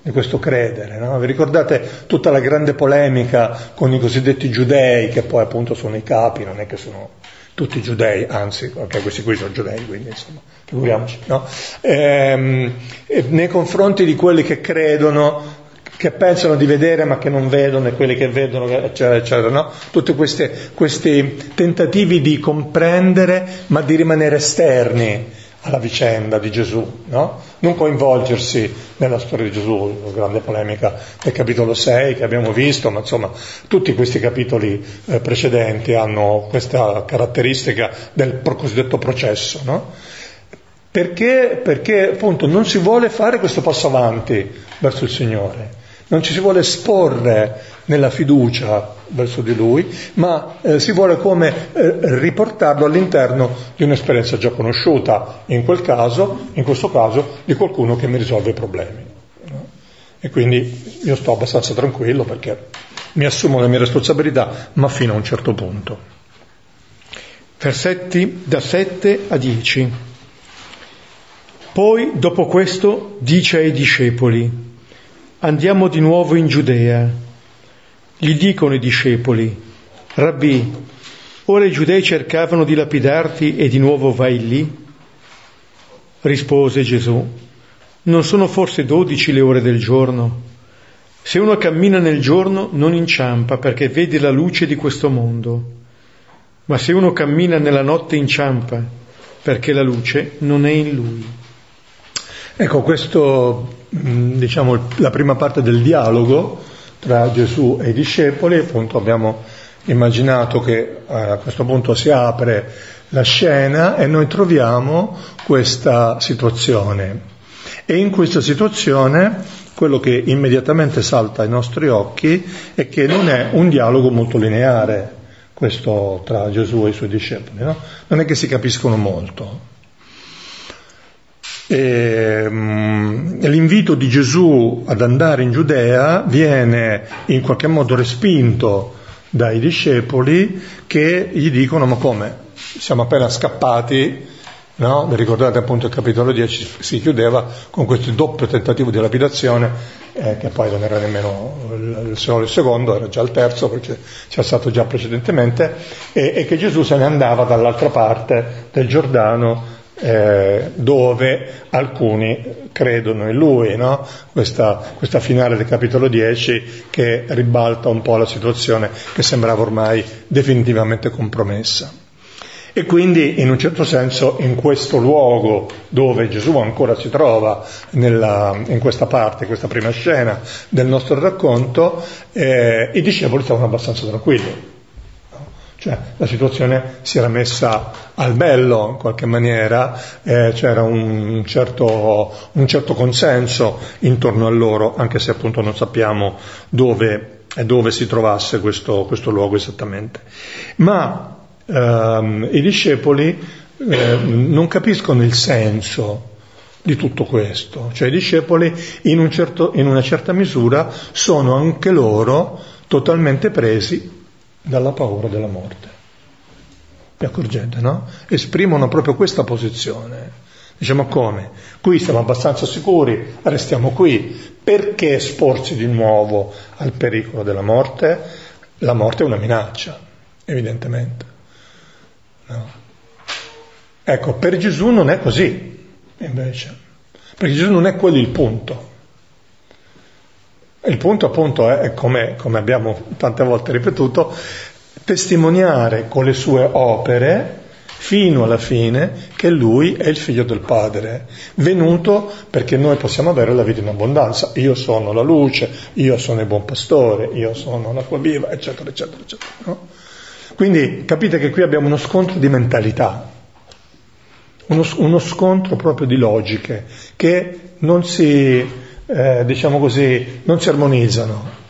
Speaker 2: di questo credere. No? Vi ricordate tutta la grande polemica con i cosiddetti giudei, che poi appunto sono i capi, non è che sono tutti giudei, anzi, anche questi qui sono giudei, quindi insomma, figuriamoci, no? ehm, nei confronti di quelli che credono che pensano di vedere ma che non vedono e quelli che vedono, eccetera, eccetera, no? Tutti questi tentativi di comprendere ma di rimanere esterni alla vicenda di Gesù, no? non coinvolgersi nella storia di Gesù, la grande polemica del capitolo 6 che abbiamo visto, ma insomma tutti questi capitoli eh, precedenti hanno questa caratteristica del cosiddetto processo. No? Perché? Perché appunto non si vuole fare questo passo avanti verso il Signore non ci si vuole esporre nella fiducia verso di Lui, ma eh, si vuole come eh, riportarlo all'interno di un'esperienza già conosciuta, in quel caso, in questo caso, di qualcuno che mi risolve i problemi. No? E quindi io sto abbastanza tranquillo perché mi assumo le mie responsabilità, ma fino a un certo punto.
Speaker 1: Versetti da 7 a 10. Poi, dopo questo, dice ai discepoli, Andiamo di nuovo in Giudea. Gli dicono i discepoli, Rabbì, ora i giudei cercavano di lapidarti e di nuovo vai lì? Rispose Gesù, non sono forse dodici le ore del giorno? Se uno cammina nel giorno non inciampa perché vede la luce di questo mondo, ma se uno cammina nella notte inciampa perché la luce non è in lui.
Speaker 2: Ecco, questo Mm, diciamo, la prima parte del dialogo tra Gesù e i discepoli, appunto abbiamo immaginato che eh, a questo punto si apre la scena e noi troviamo questa situazione. E in questa situazione quello che immediatamente salta ai nostri occhi è che non è un dialogo molto lineare questo tra Gesù e i suoi discepoli, no? non è che si capiscono molto. E, um, l'invito di Gesù ad andare in Giudea viene in qualche modo respinto dai discepoli che gli dicono ma come? Siamo appena scappati, no? Vi ricordate appunto il capitolo 10 si chiudeva con questo doppio tentativo di lapidazione eh, che poi non era nemmeno il il secondo, era già il terzo perché c'era stato già precedentemente e, e che Gesù se ne andava dall'altra parte del Giordano eh, dove alcuni credono in lui, no? questa, questa, finale del capitolo 10 che ribalta un po' la situazione che sembrava ormai definitivamente compromessa. E quindi in un certo senso in questo luogo dove Gesù ancora si trova nella, in questa parte, questa prima scena del nostro racconto, eh, i discepoli stavano abbastanza tranquilli cioè la situazione si era messa al bello in qualche maniera, eh, c'era un certo, un certo, consenso intorno a loro, anche se appunto non sappiamo dove, dove si trovasse questo, questo, luogo esattamente. Ma ehm, i discepoli eh, non capiscono il senso di tutto questo, cioè i discepoli in, un certo, in una certa misura sono anche loro totalmente presi dalla paura della morte. Vi accorgete, no? Esprimono proprio questa posizione. Diciamo come? Qui siamo abbastanza sicuri, restiamo qui. Perché esporsi di nuovo al pericolo della morte? La morte è una minaccia, evidentemente. No. Ecco, per Gesù non è così, invece. Perché Gesù non è quello il punto. Il punto appunto è, come, come abbiamo tante volte ripetuto, testimoniare con le sue opere fino alla fine che lui è il figlio del Padre, venuto perché noi possiamo avere la vita in abbondanza. Io sono la luce, io sono il buon pastore, io sono l'acqua viva, eccetera, eccetera, eccetera. No? Quindi capite che qui abbiamo uno scontro di mentalità, uno, uno scontro proprio di logiche che non si eh, diciamo così, non si armonizzano.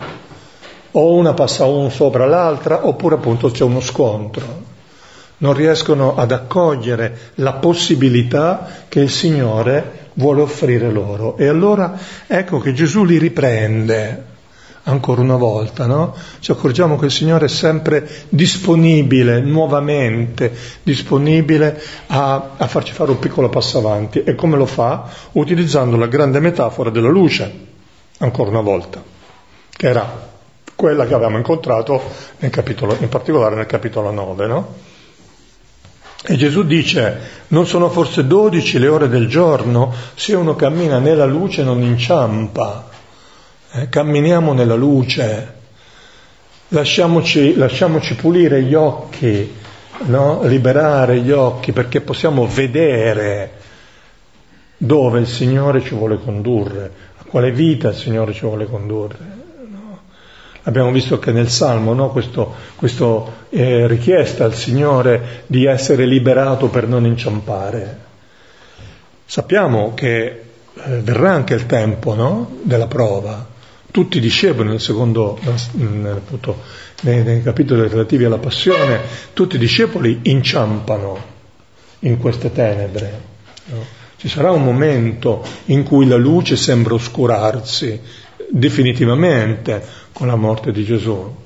Speaker 2: O una passa uno sopra l'altra, oppure appunto c'è uno scontro. Non riescono ad accogliere la possibilità che il Signore vuole offrire loro. E allora ecco che Gesù li riprende ancora una volta, no? Ci accorgiamo che il Signore è sempre disponibile, nuovamente disponibile a, a, farci fare un piccolo passo avanti. E come lo fa? Utilizzando la grande metafora della luce, ancora una volta, che era quella che avevamo incontrato nel capitolo, in particolare nel capitolo 9, no? E Gesù dice, non sono forse dodici le ore del giorno? Se uno cammina nella luce non inciampa. Eh, camminiamo nella luce, lasciamoci, lasciamoci pulire gli occhi, no? liberare gli occhi perché possiamo vedere dove il Signore ci vuole condurre, a quale vita il Signore ci vuole condurre. Abbiamo visto che nel Salmo no, questo eh, richiesta al Signore di essere liberato per non inciampare. Sappiamo che eh, verrà anche il tempo no, della prova. Tutti i discepoli nel secondo, appunto, nei, nei capitoli relativi alla passione, tutti i discepoli inciampano in queste tenebre. No? Ci sarà un momento in cui la luce sembra oscurarsi definitivamente, con la morte di Gesù.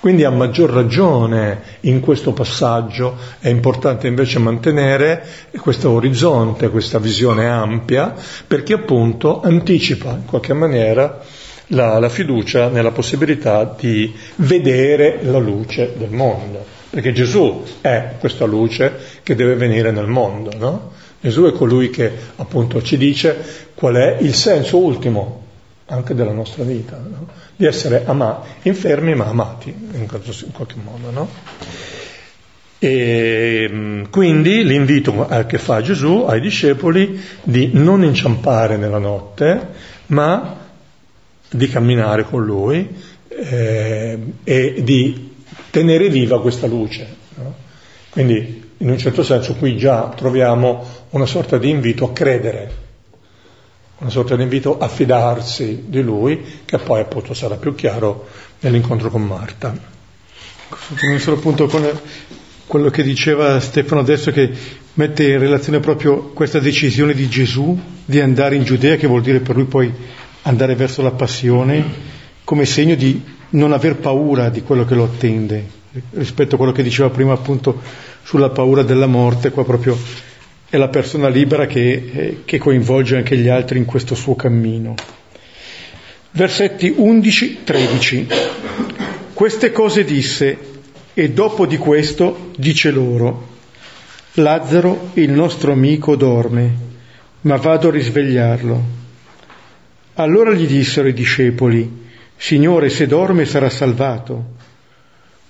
Speaker 2: Quindi a maggior ragione in questo passaggio è importante invece mantenere questo orizzonte, questa visione ampia, perché appunto anticipa in qualche maniera la, la fiducia nella possibilità di vedere la luce del mondo, perché Gesù è questa luce che deve venire nel mondo, no? Gesù è colui che appunto ci dice qual è il senso ultimo anche della nostra vita, no? di essere amati, infermi ma amati in, qualche modo. No? E mm, quindi l'invito che fa Gesù ai discepoli di non inciampare nella notte, ma di camminare con lui eh, e di tenere viva questa luce. No? Quindi in un certo senso qui già troviamo una sorta di invito a credere una sorta di invito a fidarsi di lui, che poi appunto sarà più chiaro nell'incontro con Marta.
Speaker 1: Solo appunto con quello che diceva Stefano adesso che mette in relazione proprio questa decisione di Gesù di andare in Giudea, che vuol dire per lui poi andare verso la passione, come segno di non aver paura di quello che lo attende, rispetto a quello che diceva prima appunto sulla paura della morte, qua proprio è la persona libera che, eh, che coinvolge anche gli altri in questo suo cammino. Versetti 11-13. Queste cose disse e dopo di questo dice loro, Lazzaro, il nostro amico, dorme, ma vado a risvegliarlo. Allora gli dissero i discepoli, Signore, se dorme sarà salvato.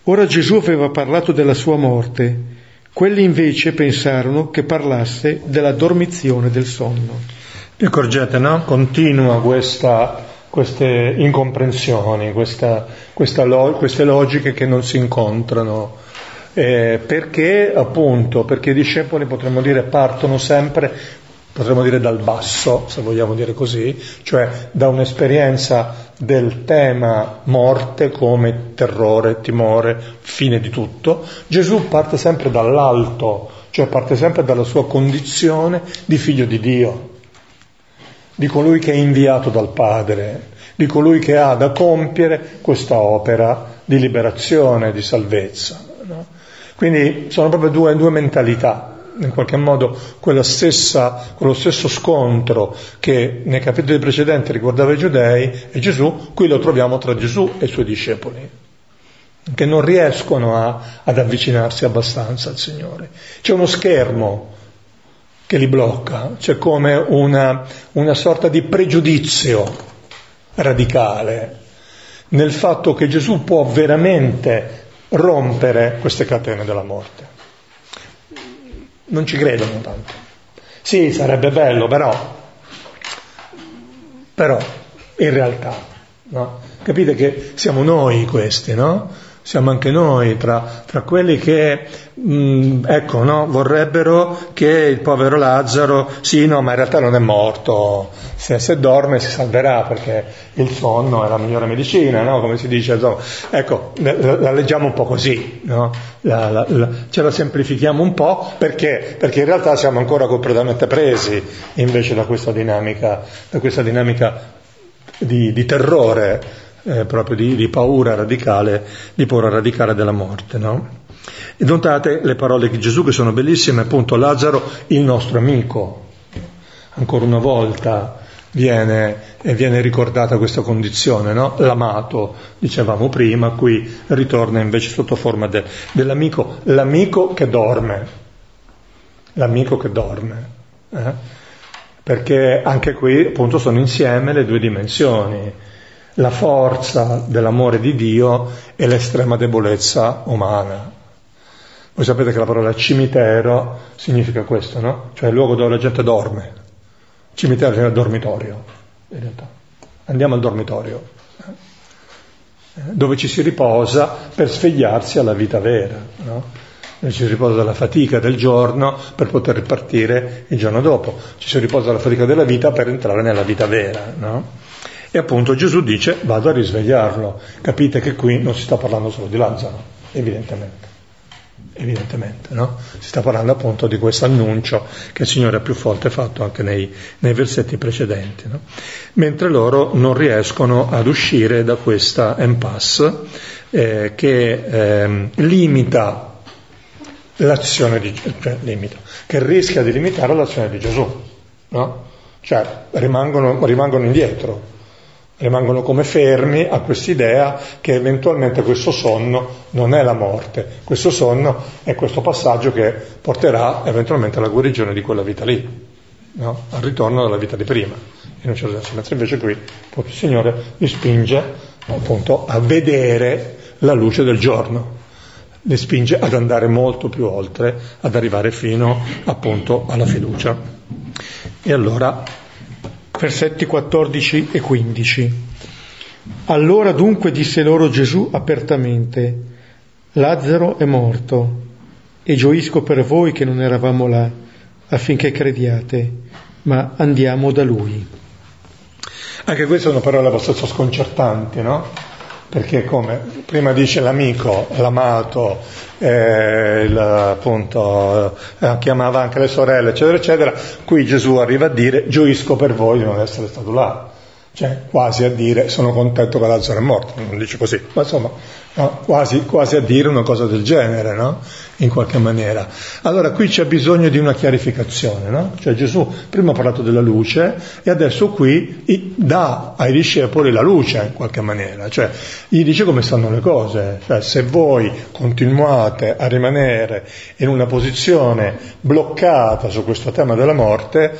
Speaker 1: Ora Gesù aveva parlato della sua morte quelli invece pensarono che parlasse della dormizione del sonno.
Speaker 2: Vi accorgete, no? Continua questa, queste incomprensioni, questa, questa lo, queste logiche che non si incontrano. Eh, perché appunto, perché i discepoli potremmo dire partono sempre potremmo dire dal basso, se vogliamo dire così, cioè da un'esperienza del tema morte come terrore, timore, fine di tutto. Gesù parte sempre dall'alto, cioè parte sempre dalla sua condizione di figlio di Dio, di colui che è inviato dal Padre, di colui che ha da compiere questa opera di liberazione, di salvezza. No? Quindi sono proprio due, due mentalità in qualche modo stessa, quello stesso scontro che nei capitoli precedenti riguardava i giudei e Gesù, qui lo troviamo tra Gesù e i suoi discepoli, che non riescono a, ad avvicinarsi abbastanza al Signore. C'è uno schermo che li blocca, c'è come una, una sorta di pregiudizio radicale nel fatto che Gesù può veramente rompere queste catene della morte non ci credono tanto. Sì, sarebbe bello, però, però in realtà, no? capite che siamo noi questi, no? Siamo anche noi tra, tra quelli che mh, mm, ecco, no, vorrebbero che il povero Lazzaro, sì, no, ma in realtà non è morto, se, se dorme si salverà perché il sonno è la migliore medicina, no? come si dice, insomma. ecco, la, la, leggiamo un po' così, no? la, ce la semplifichiamo un po' perché? perché in realtà siamo ancora completamente presi invece da questa dinamica, da questa dinamica di, di terrore eh, proprio di, di, paura radicale, di paura radicale della morte. No? E notate le parole di Gesù che sono bellissime, appunto Lazzaro, il nostro amico. Ancora una volta viene, viene ricordata questa condizione, no? l'amato, dicevamo prima, qui ritorna invece sotto forma de, dell'amico, l'amico che dorme. l'amico che dorme. Eh? Perché anche qui appunto sono insieme le due dimensioni, la forza dell'amore di Dio e l'estrema debolezza umana. Voi sapete che la parola cimitero significa questo, no? Cioè il luogo dove la gente dorme. Cimitero significa dormitorio, in realtà. Andiamo al dormitorio, eh? dove ci si riposa per svegliarsi alla vita vera, no? Dove ci si riposa dalla fatica del giorno per poter ripartire il giorno dopo. Ci si riposa dalla fatica della vita per entrare nella vita vera, no? E appunto Gesù dice vado a risvegliarlo. Capite che qui non si sta parlando solo di Lazzaro, evidentemente evidentemente, no? Si sta parlando appunto di questo annuncio che il Signore ha più volte fatto anche nei, nei versetti precedenti, no? Mentre loro non riescono ad uscire da questa impasse eh, che eh, limita l'azione di cioè limita, che rischia di limitare l'azione di Gesù, no? Cioè rimangono, rimangono indietro, rimangono come fermi a quest'idea che eventualmente questo sonno non è la morte, questo sonno è questo passaggio che porterà eventualmente alla guarigione di quella vita lì, no? al ritorno alla vita di prima, in un certo senso, mentre invece qui il Signore li spinge appunto a vedere la luce del giorno, li spinge ad andare molto più oltre, ad arrivare fino appunto alla fiducia. E allora
Speaker 1: versetti 14 e 15. Allora dunque disse loro Gesù apertamente, Lazzaro è morto e gioisco per voi che non eravamo là, affinché crediate, ma andiamo da lui.
Speaker 2: Anche queste sono parole abbastanza sconcertanti, no? Perché come prima dice l'amico, l'amato, eh, il, appunto, eh, chiamava anche le sorelle, eccetera, eccetera, qui Gesù arriva a dire gioisco per voi di non essere stato là cioè quasi a dire sono contento che Lazzaro è morto, non dice così, ma insomma no, quasi, quasi, a dire una cosa del genere, no? In qualche maniera. Allora qui c'è bisogno di una chiarificazione, no? cioè Gesù prima ha parlato della luce e adesso qui dà ai discepoli la luce in qualche maniera, cioè gli dice come stanno le cose, cioè se voi continuate a rimanere in una posizione bloccata su questo tema della morte,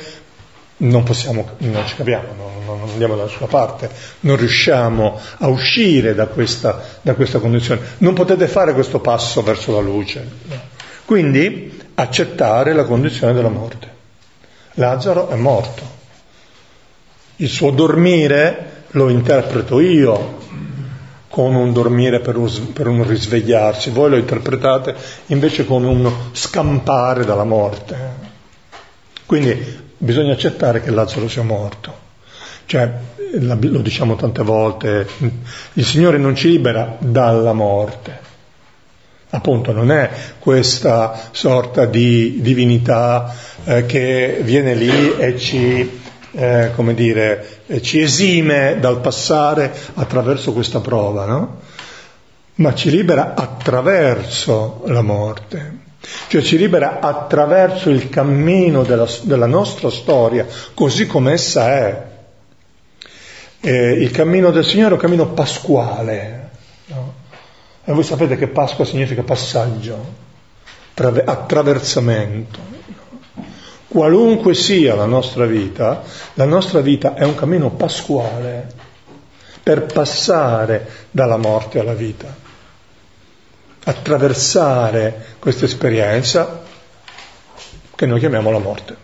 Speaker 2: non possiamo, non ci capiamo, non, andiamo dalla sua parte, non riusciamo a uscire da questa, da questa condizione, non potete fare questo passo verso la luce. Quindi accettare la condizione della morte. Lazzaro è morto. Il suo dormire lo interpreto io come un dormire per un, per un risvegliarsi, voi lo interpretate invece come uno scampare dalla morte. Quindi bisogna accettare che Lazzaro sia morto. Cioè, lo diciamo tante volte, il Signore non ci libera dalla morte. Appunto, non è questa sorta di divinità eh, che viene lì e ci, eh, come dire, ci esime dal passare attraverso questa prova, no? Ma ci libera attraverso la morte cioè ci libera attraverso il cammino della, della nostra storia, così come essa è. Eh, il cammino del Signore è un cammino pasquale. No? E voi sapete che Pasqua significa passaggio, trave- attraversamento. Qualunque sia la nostra vita, la nostra vita è un cammino pasquale per passare dalla morte alla vita attraversare questa esperienza che noi chiamiamo la morte.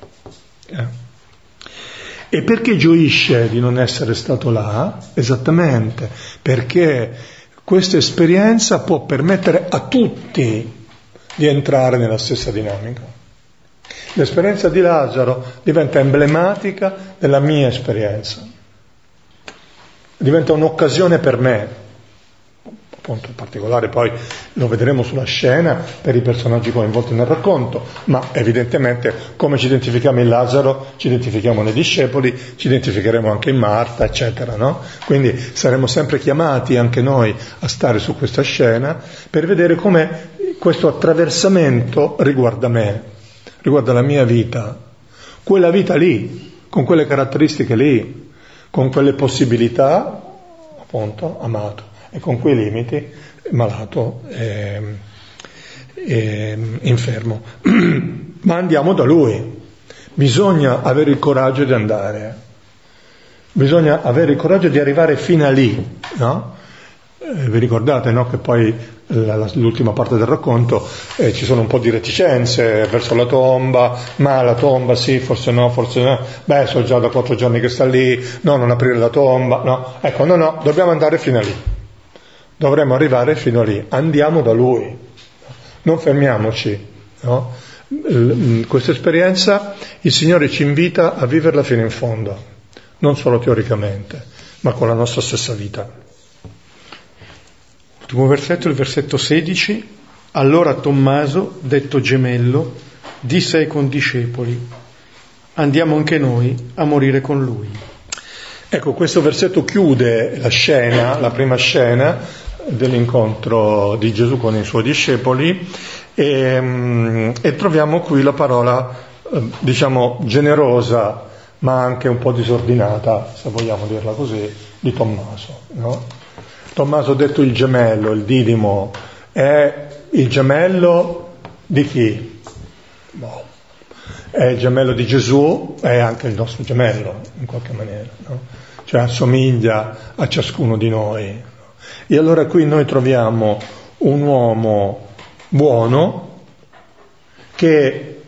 Speaker 2: Eh. E perché gioisce di non essere stato là? Esattamente perché questa esperienza può permettere a tutti di entrare nella stessa dinamica. L'esperienza di Lazzaro diventa emblematica della mia esperienza, diventa un'occasione per me appunto particolare poi lo vedremo sulla scena per i personaggi coinvolti nel racconto, ma evidentemente come ci identifichiamo in Lazzaro, ci identifichiamo nei discepoli, ci identificheremo anche in Marta, eccetera, no? Quindi saremo sempre chiamati anche noi a stare su questa scena per vedere come questo attraversamento riguarda me, riguarda la mia vita, quella vita lì, con quelle caratteristiche lì, con quelle possibilità, appunto, amato e con quei limiti malato e, e infermo. ma andiamo da Lui. Bisogna avere il coraggio di andare, bisogna avere il coraggio di arrivare fino a lì, no? Eh, vi ricordate no? che poi l'ultima parte del racconto eh, ci sono un po' di reticenze verso la tomba, ma la tomba sì, forse no, forse no, beh so già da quattro giorni che sta lì, no, non aprire la tomba, no, ecco, no, no, dobbiamo andare fino a lì, dovremmo arrivare fino a lì, andiamo da lui, non fermiamoci, no? Questa esperienza il Signore ci invita a viverla fino in fondo, non solo teoricamente, ma con la nostra stessa vita.
Speaker 1: Ultimo versetto, il versetto 16. Allora Tommaso, detto gemello, disse ai condiscepoli, andiamo anche noi a morire con lui.
Speaker 2: Ecco, questo versetto chiude la scena, la prima scena dell'incontro di Gesù con i suoi discepoli e, mm, e troviamo qui la parola, eh, diciamo, generosa, ma anche un po' disordinata, se vogliamo dirla così, di Tommaso. No? Tommaso detto il gemello, il didimo, è il gemello di chi? Boh. È il gemello di Gesù, è anche il nostro gemello, in qualche maniera, no? cioè assomiglia a ciascuno di noi. E allora qui noi troviamo un uomo buono che,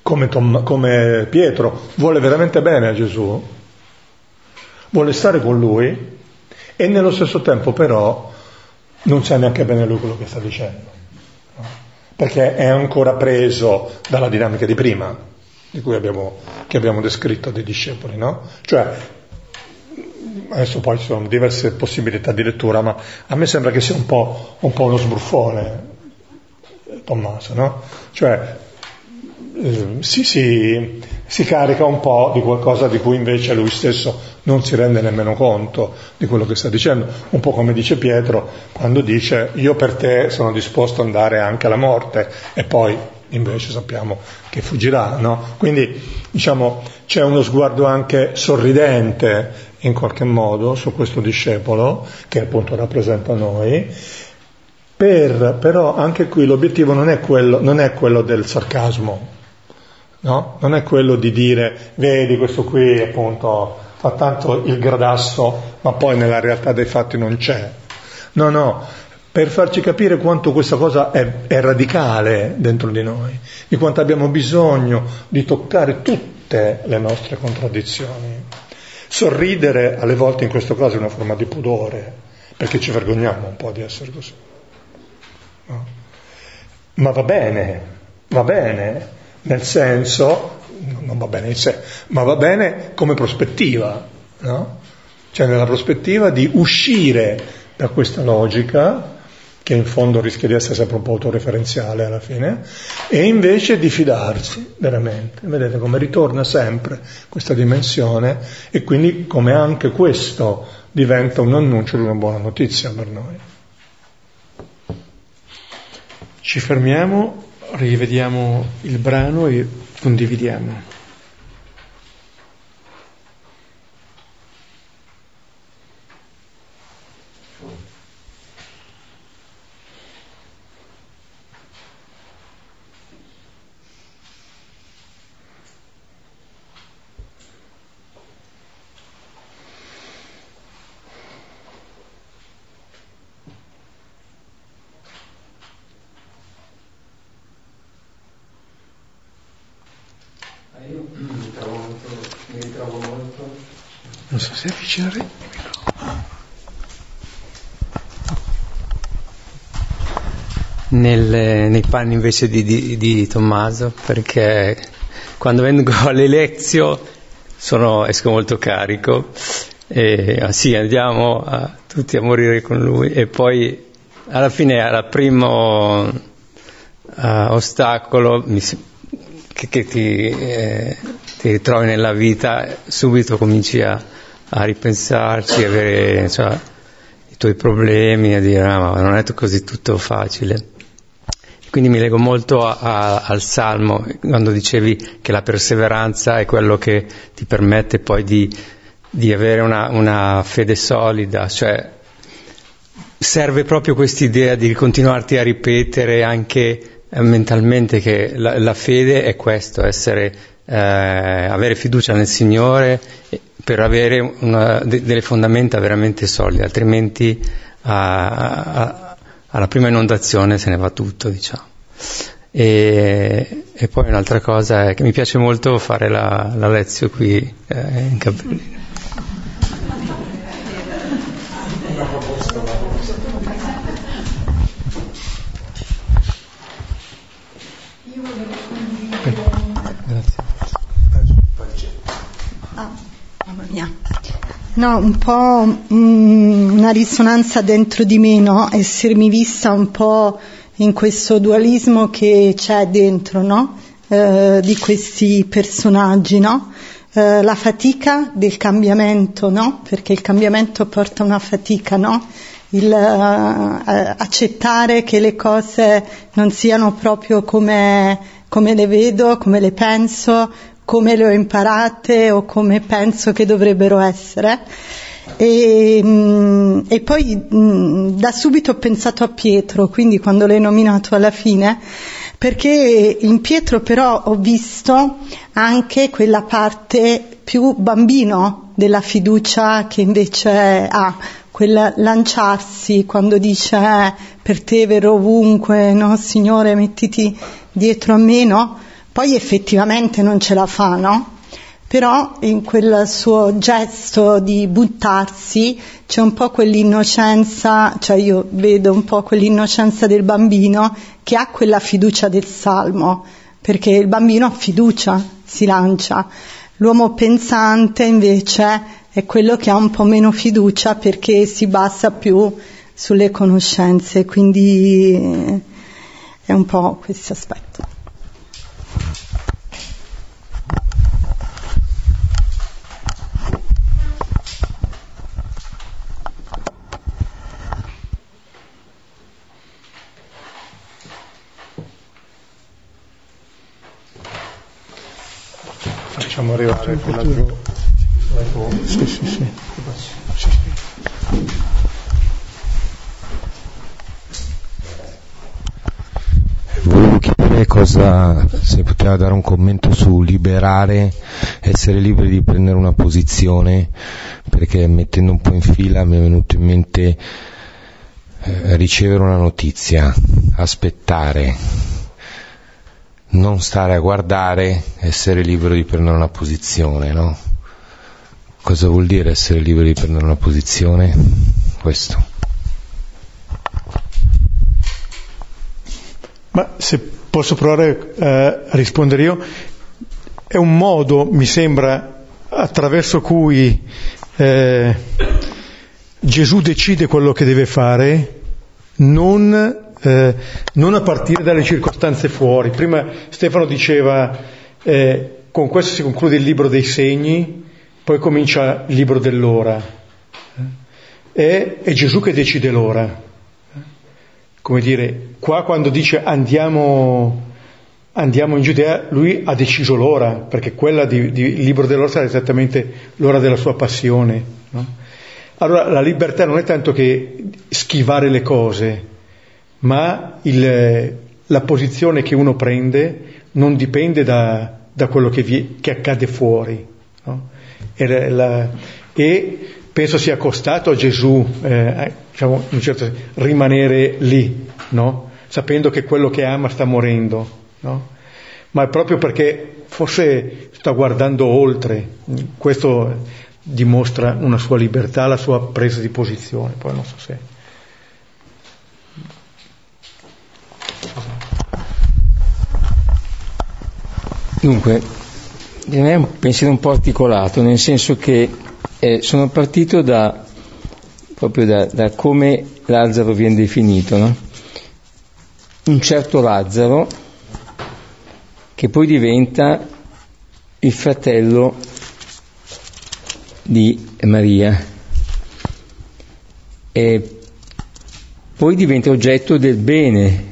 Speaker 2: come, Tom, come Pietro, vuole veramente bene a Gesù, vuole stare con lui e nello stesso tempo però non sa neanche bene lui quello che sta dicendo, no? perché è ancora preso dalla dinamica di prima, di cui abbiamo, che abbiamo descritto dei discepoli, no? Cioè, adesso poi ci sono diverse possibilità di lettura, ma a me sembra che sia un po', un po uno sbruffone, Tommaso, no? Cioè eh, si, si, si, carica un po' di qualcosa di cui invece lui stesso non si rende nemmeno conto di quello che sta dicendo, un po' come dice Pietro quando dice io per te sono disposto ad andare anche alla morte e poi invece sappiamo che fuggirà, no? Quindi diciamo c'è uno sguardo anche sorridente in qualche modo su questo discepolo che appunto rappresenta noi per, però anche qui l'obiettivo non è quello, non è quello del sarcasmo, no? non è quello di dire vedi questo qui appunto fa tanto il gradasso ma poi nella realtà dei fatti non c'è. No, no, per farci capire quanto questa cosa è, è radicale dentro di noi, di quanto abbiamo bisogno di toccare tutte le nostre contraddizioni. Sorridere alle volte in questo caso è una forma di pudore, perché ci vergogniamo un po' di essere così. No? Ma va bene, va bene, nel senso, non va bene in sé, ma va bene come prospettiva, no? Cioè nella prospettiva di uscire da questa logica, che in fondo rischia di essere sempre un po' autoreferenziale alla fine, e invece di fidarsi veramente. Vedete come ritorna sempre questa dimensione e quindi come anche questo diventa un annuncio di una buona notizia per noi.
Speaker 1: Ci fermiamo, rivediamo il brano e condividiamo. Avvicinare
Speaker 4: nel, nei panni invece di, di, di, Tommaso perché quando vengo alle lezioni sono, esco molto carico. E ah, sì andiamo a, tutti a morire con lui. E poi alla fine al primo uh, ostacolo mi, che, che ti, eh, ti ritrovi nella vita subito cominci a a ripensarci, avere cioè, i tuoi problemi, a dire ah, ma non è così tutto facile. Quindi mi leggo molto a, a, al Salmo, quando dicevi che la perseveranza è quello che ti permette poi di, di avere una, una fede solida, cioè serve proprio quest'idea di continuarti a ripetere anche mentalmente che la, la, fede è questo, essere, eh, avere fiducia nel Signore per avere una, de, delle fondamenta veramente solide, altrimenti a, a, alla prima inondazione se ne va tutto, diciamo. E, e, poi un'altra cosa è che mi piace molto fare la, la lezione qui eh, in Cappellino.
Speaker 5: No, un po' mm, una risonanza dentro di me, no? Essermi vista un po' in questo dualismo che c'è dentro, no? Eh, di questi personaggi, no? Eh, la fatica del cambiamento, no? Perché il cambiamento porta una fatica, no? Il uh, accettare che le cose non siano proprio come, come le vedo, come le penso, come le ho imparate o come penso che dovrebbero essere. E, mm, e poi mm, da subito ho pensato a Pietro, quindi quando l'hai nominato alla fine, perché in Pietro però ho visto anche quella parte più bambino della fiducia che invece ha, quel lanciarsi quando dice eh, per te verrò ovunque, no Signore mettiti dietro a me, no? Poi effettivamente non ce la fa, no? Però in quel suo gesto di buttarsi c'è un po' quell'innocenza, cioè io vedo un po' quell'innocenza del bambino che ha quella fiducia del salmo, perché il bambino ha fiducia, si lancia. L'uomo pensante invece è quello che ha un po' meno fiducia perché si basa più sulle conoscenze, quindi è un po' questo aspetto.
Speaker 2: Facciamo arrivare quella giù.
Speaker 1: Sì, sì, sì.
Speaker 6: Volevo chiedere cosa, se poteva dare un commento su liberare, essere liberi di prendere una posizione, perché mettendo un po' in fila mi è venuto in mente eh, ricevere una notizia, aspettare, non stare a guardare, essere libero di prendere una posizione, no? Cosa vuol dire essere liberi di prendere una posizione? Questo.
Speaker 1: Ma se posso provare eh, a rispondere io, è un modo, mi sembra, attraverso cui eh, Gesù decide quello che deve fare, non eh, non a partire dalle circostanze fuori. Prima Stefano diceva, eh, con questo si conclude il libro dei segni, poi comincia il libro dell'ora. È, è Gesù che decide l'ora. Come dire, qua quando dice andiamo, andiamo in Giudea, lui ha deciso l'ora, perché quella di, di, libro dell'ora sarà esattamente l'ora della sua passione. No? Allora la libertà non è tanto che schivare le cose, ma il, la posizione che uno prende non dipende da, da quello che, vi, che, accade fuori. No? E, la, e, penso sia costato a Gesù, eh, diciamo, certo senso, rimanere lì, no? sapendo che quello che ama sta morendo. No? Ma è proprio perché forse sta guardando oltre, questo dimostra una sua libertà, la sua presa di posizione, poi non so se.
Speaker 4: Dunque, è un pensiero un po' articolato, nel senso che eh, sono partito da, proprio da, da, come Lazzaro viene definito, no? un certo Lazzaro che poi diventa il fratello di Maria e poi diventa oggetto del bene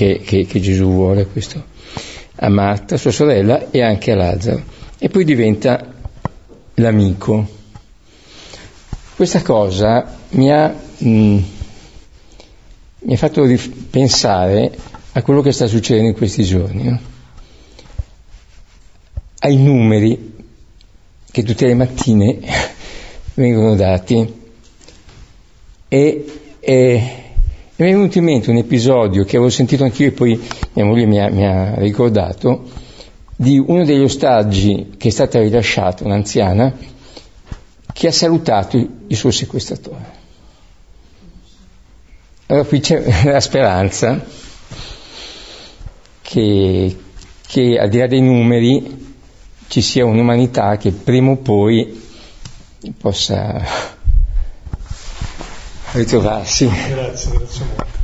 Speaker 4: che, che, che Gesù vuole questo a Marta, sua sorella, e anche a Lazzaro. E poi diventa l'amico. Questa cosa mi ha, mh, mm, mi ha fatto pensare
Speaker 7: a quello che sta succedendo in questi giorni, no? ai numeri che tutte le mattine vengono dati e, e, mi è venuto in mente un episodio che avevo sentito anch'io e poi mia moglie mi ha, mi ha ricordato di uno degli ostaggi che è stata rilasciata, un'anziana, che ha salutato il suo sequestratore. Allora qui c'è la speranza che, che al di là dei numeri ci sia un'umanità che prima o poi possa ritrovarsi.
Speaker 2: Grazie, grazie molto.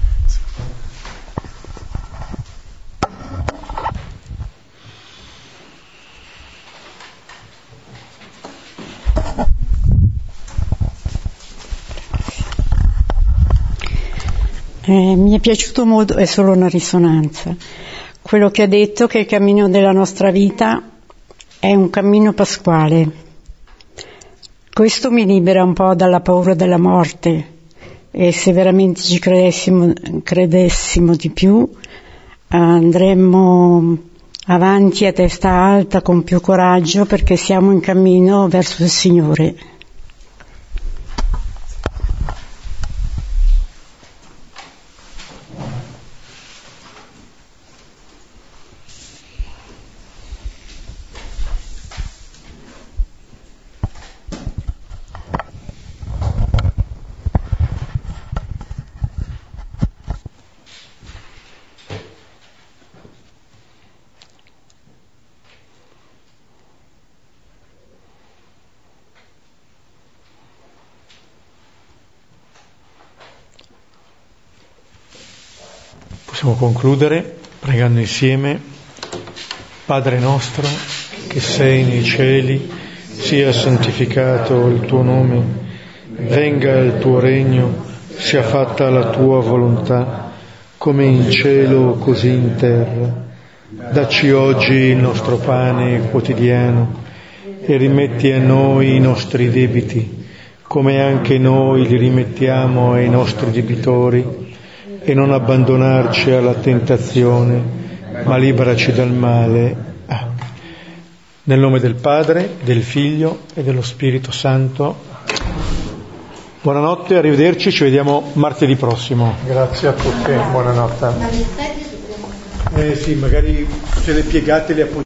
Speaker 8: Eh, mi è piaciuto molto, è solo una risonanza, quello che ha detto che il cammino della nostra vita è un cammino pasquale. Questo mi libera un po' dalla paura della morte e se veramente ci credessimo, credessimo di più andremmo avanti a testa alta con più coraggio perché siamo in cammino verso il Signore.
Speaker 1: Possiamo concludere pregando insieme. Padre nostro che sei nei cieli, sia santificato il tuo nome, venga il tuo regno, sia fatta la tua volontà, come in cielo così in terra. Dacci oggi il nostro pane quotidiano e rimetti a noi i nostri debiti, come anche noi li rimettiamo ai nostri debitori e non abbandonarci alla tentazione, ma liberaci dal male. Nel nome del Padre, del Figlio e dello Spirito Santo. Buonanotte, arrivederci, ci vediamo martedì prossimo.
Speaker 2: Grazie a tutti, buonanotte.
Speaker 1: Eh sì, magari se le piegate le appoggiate.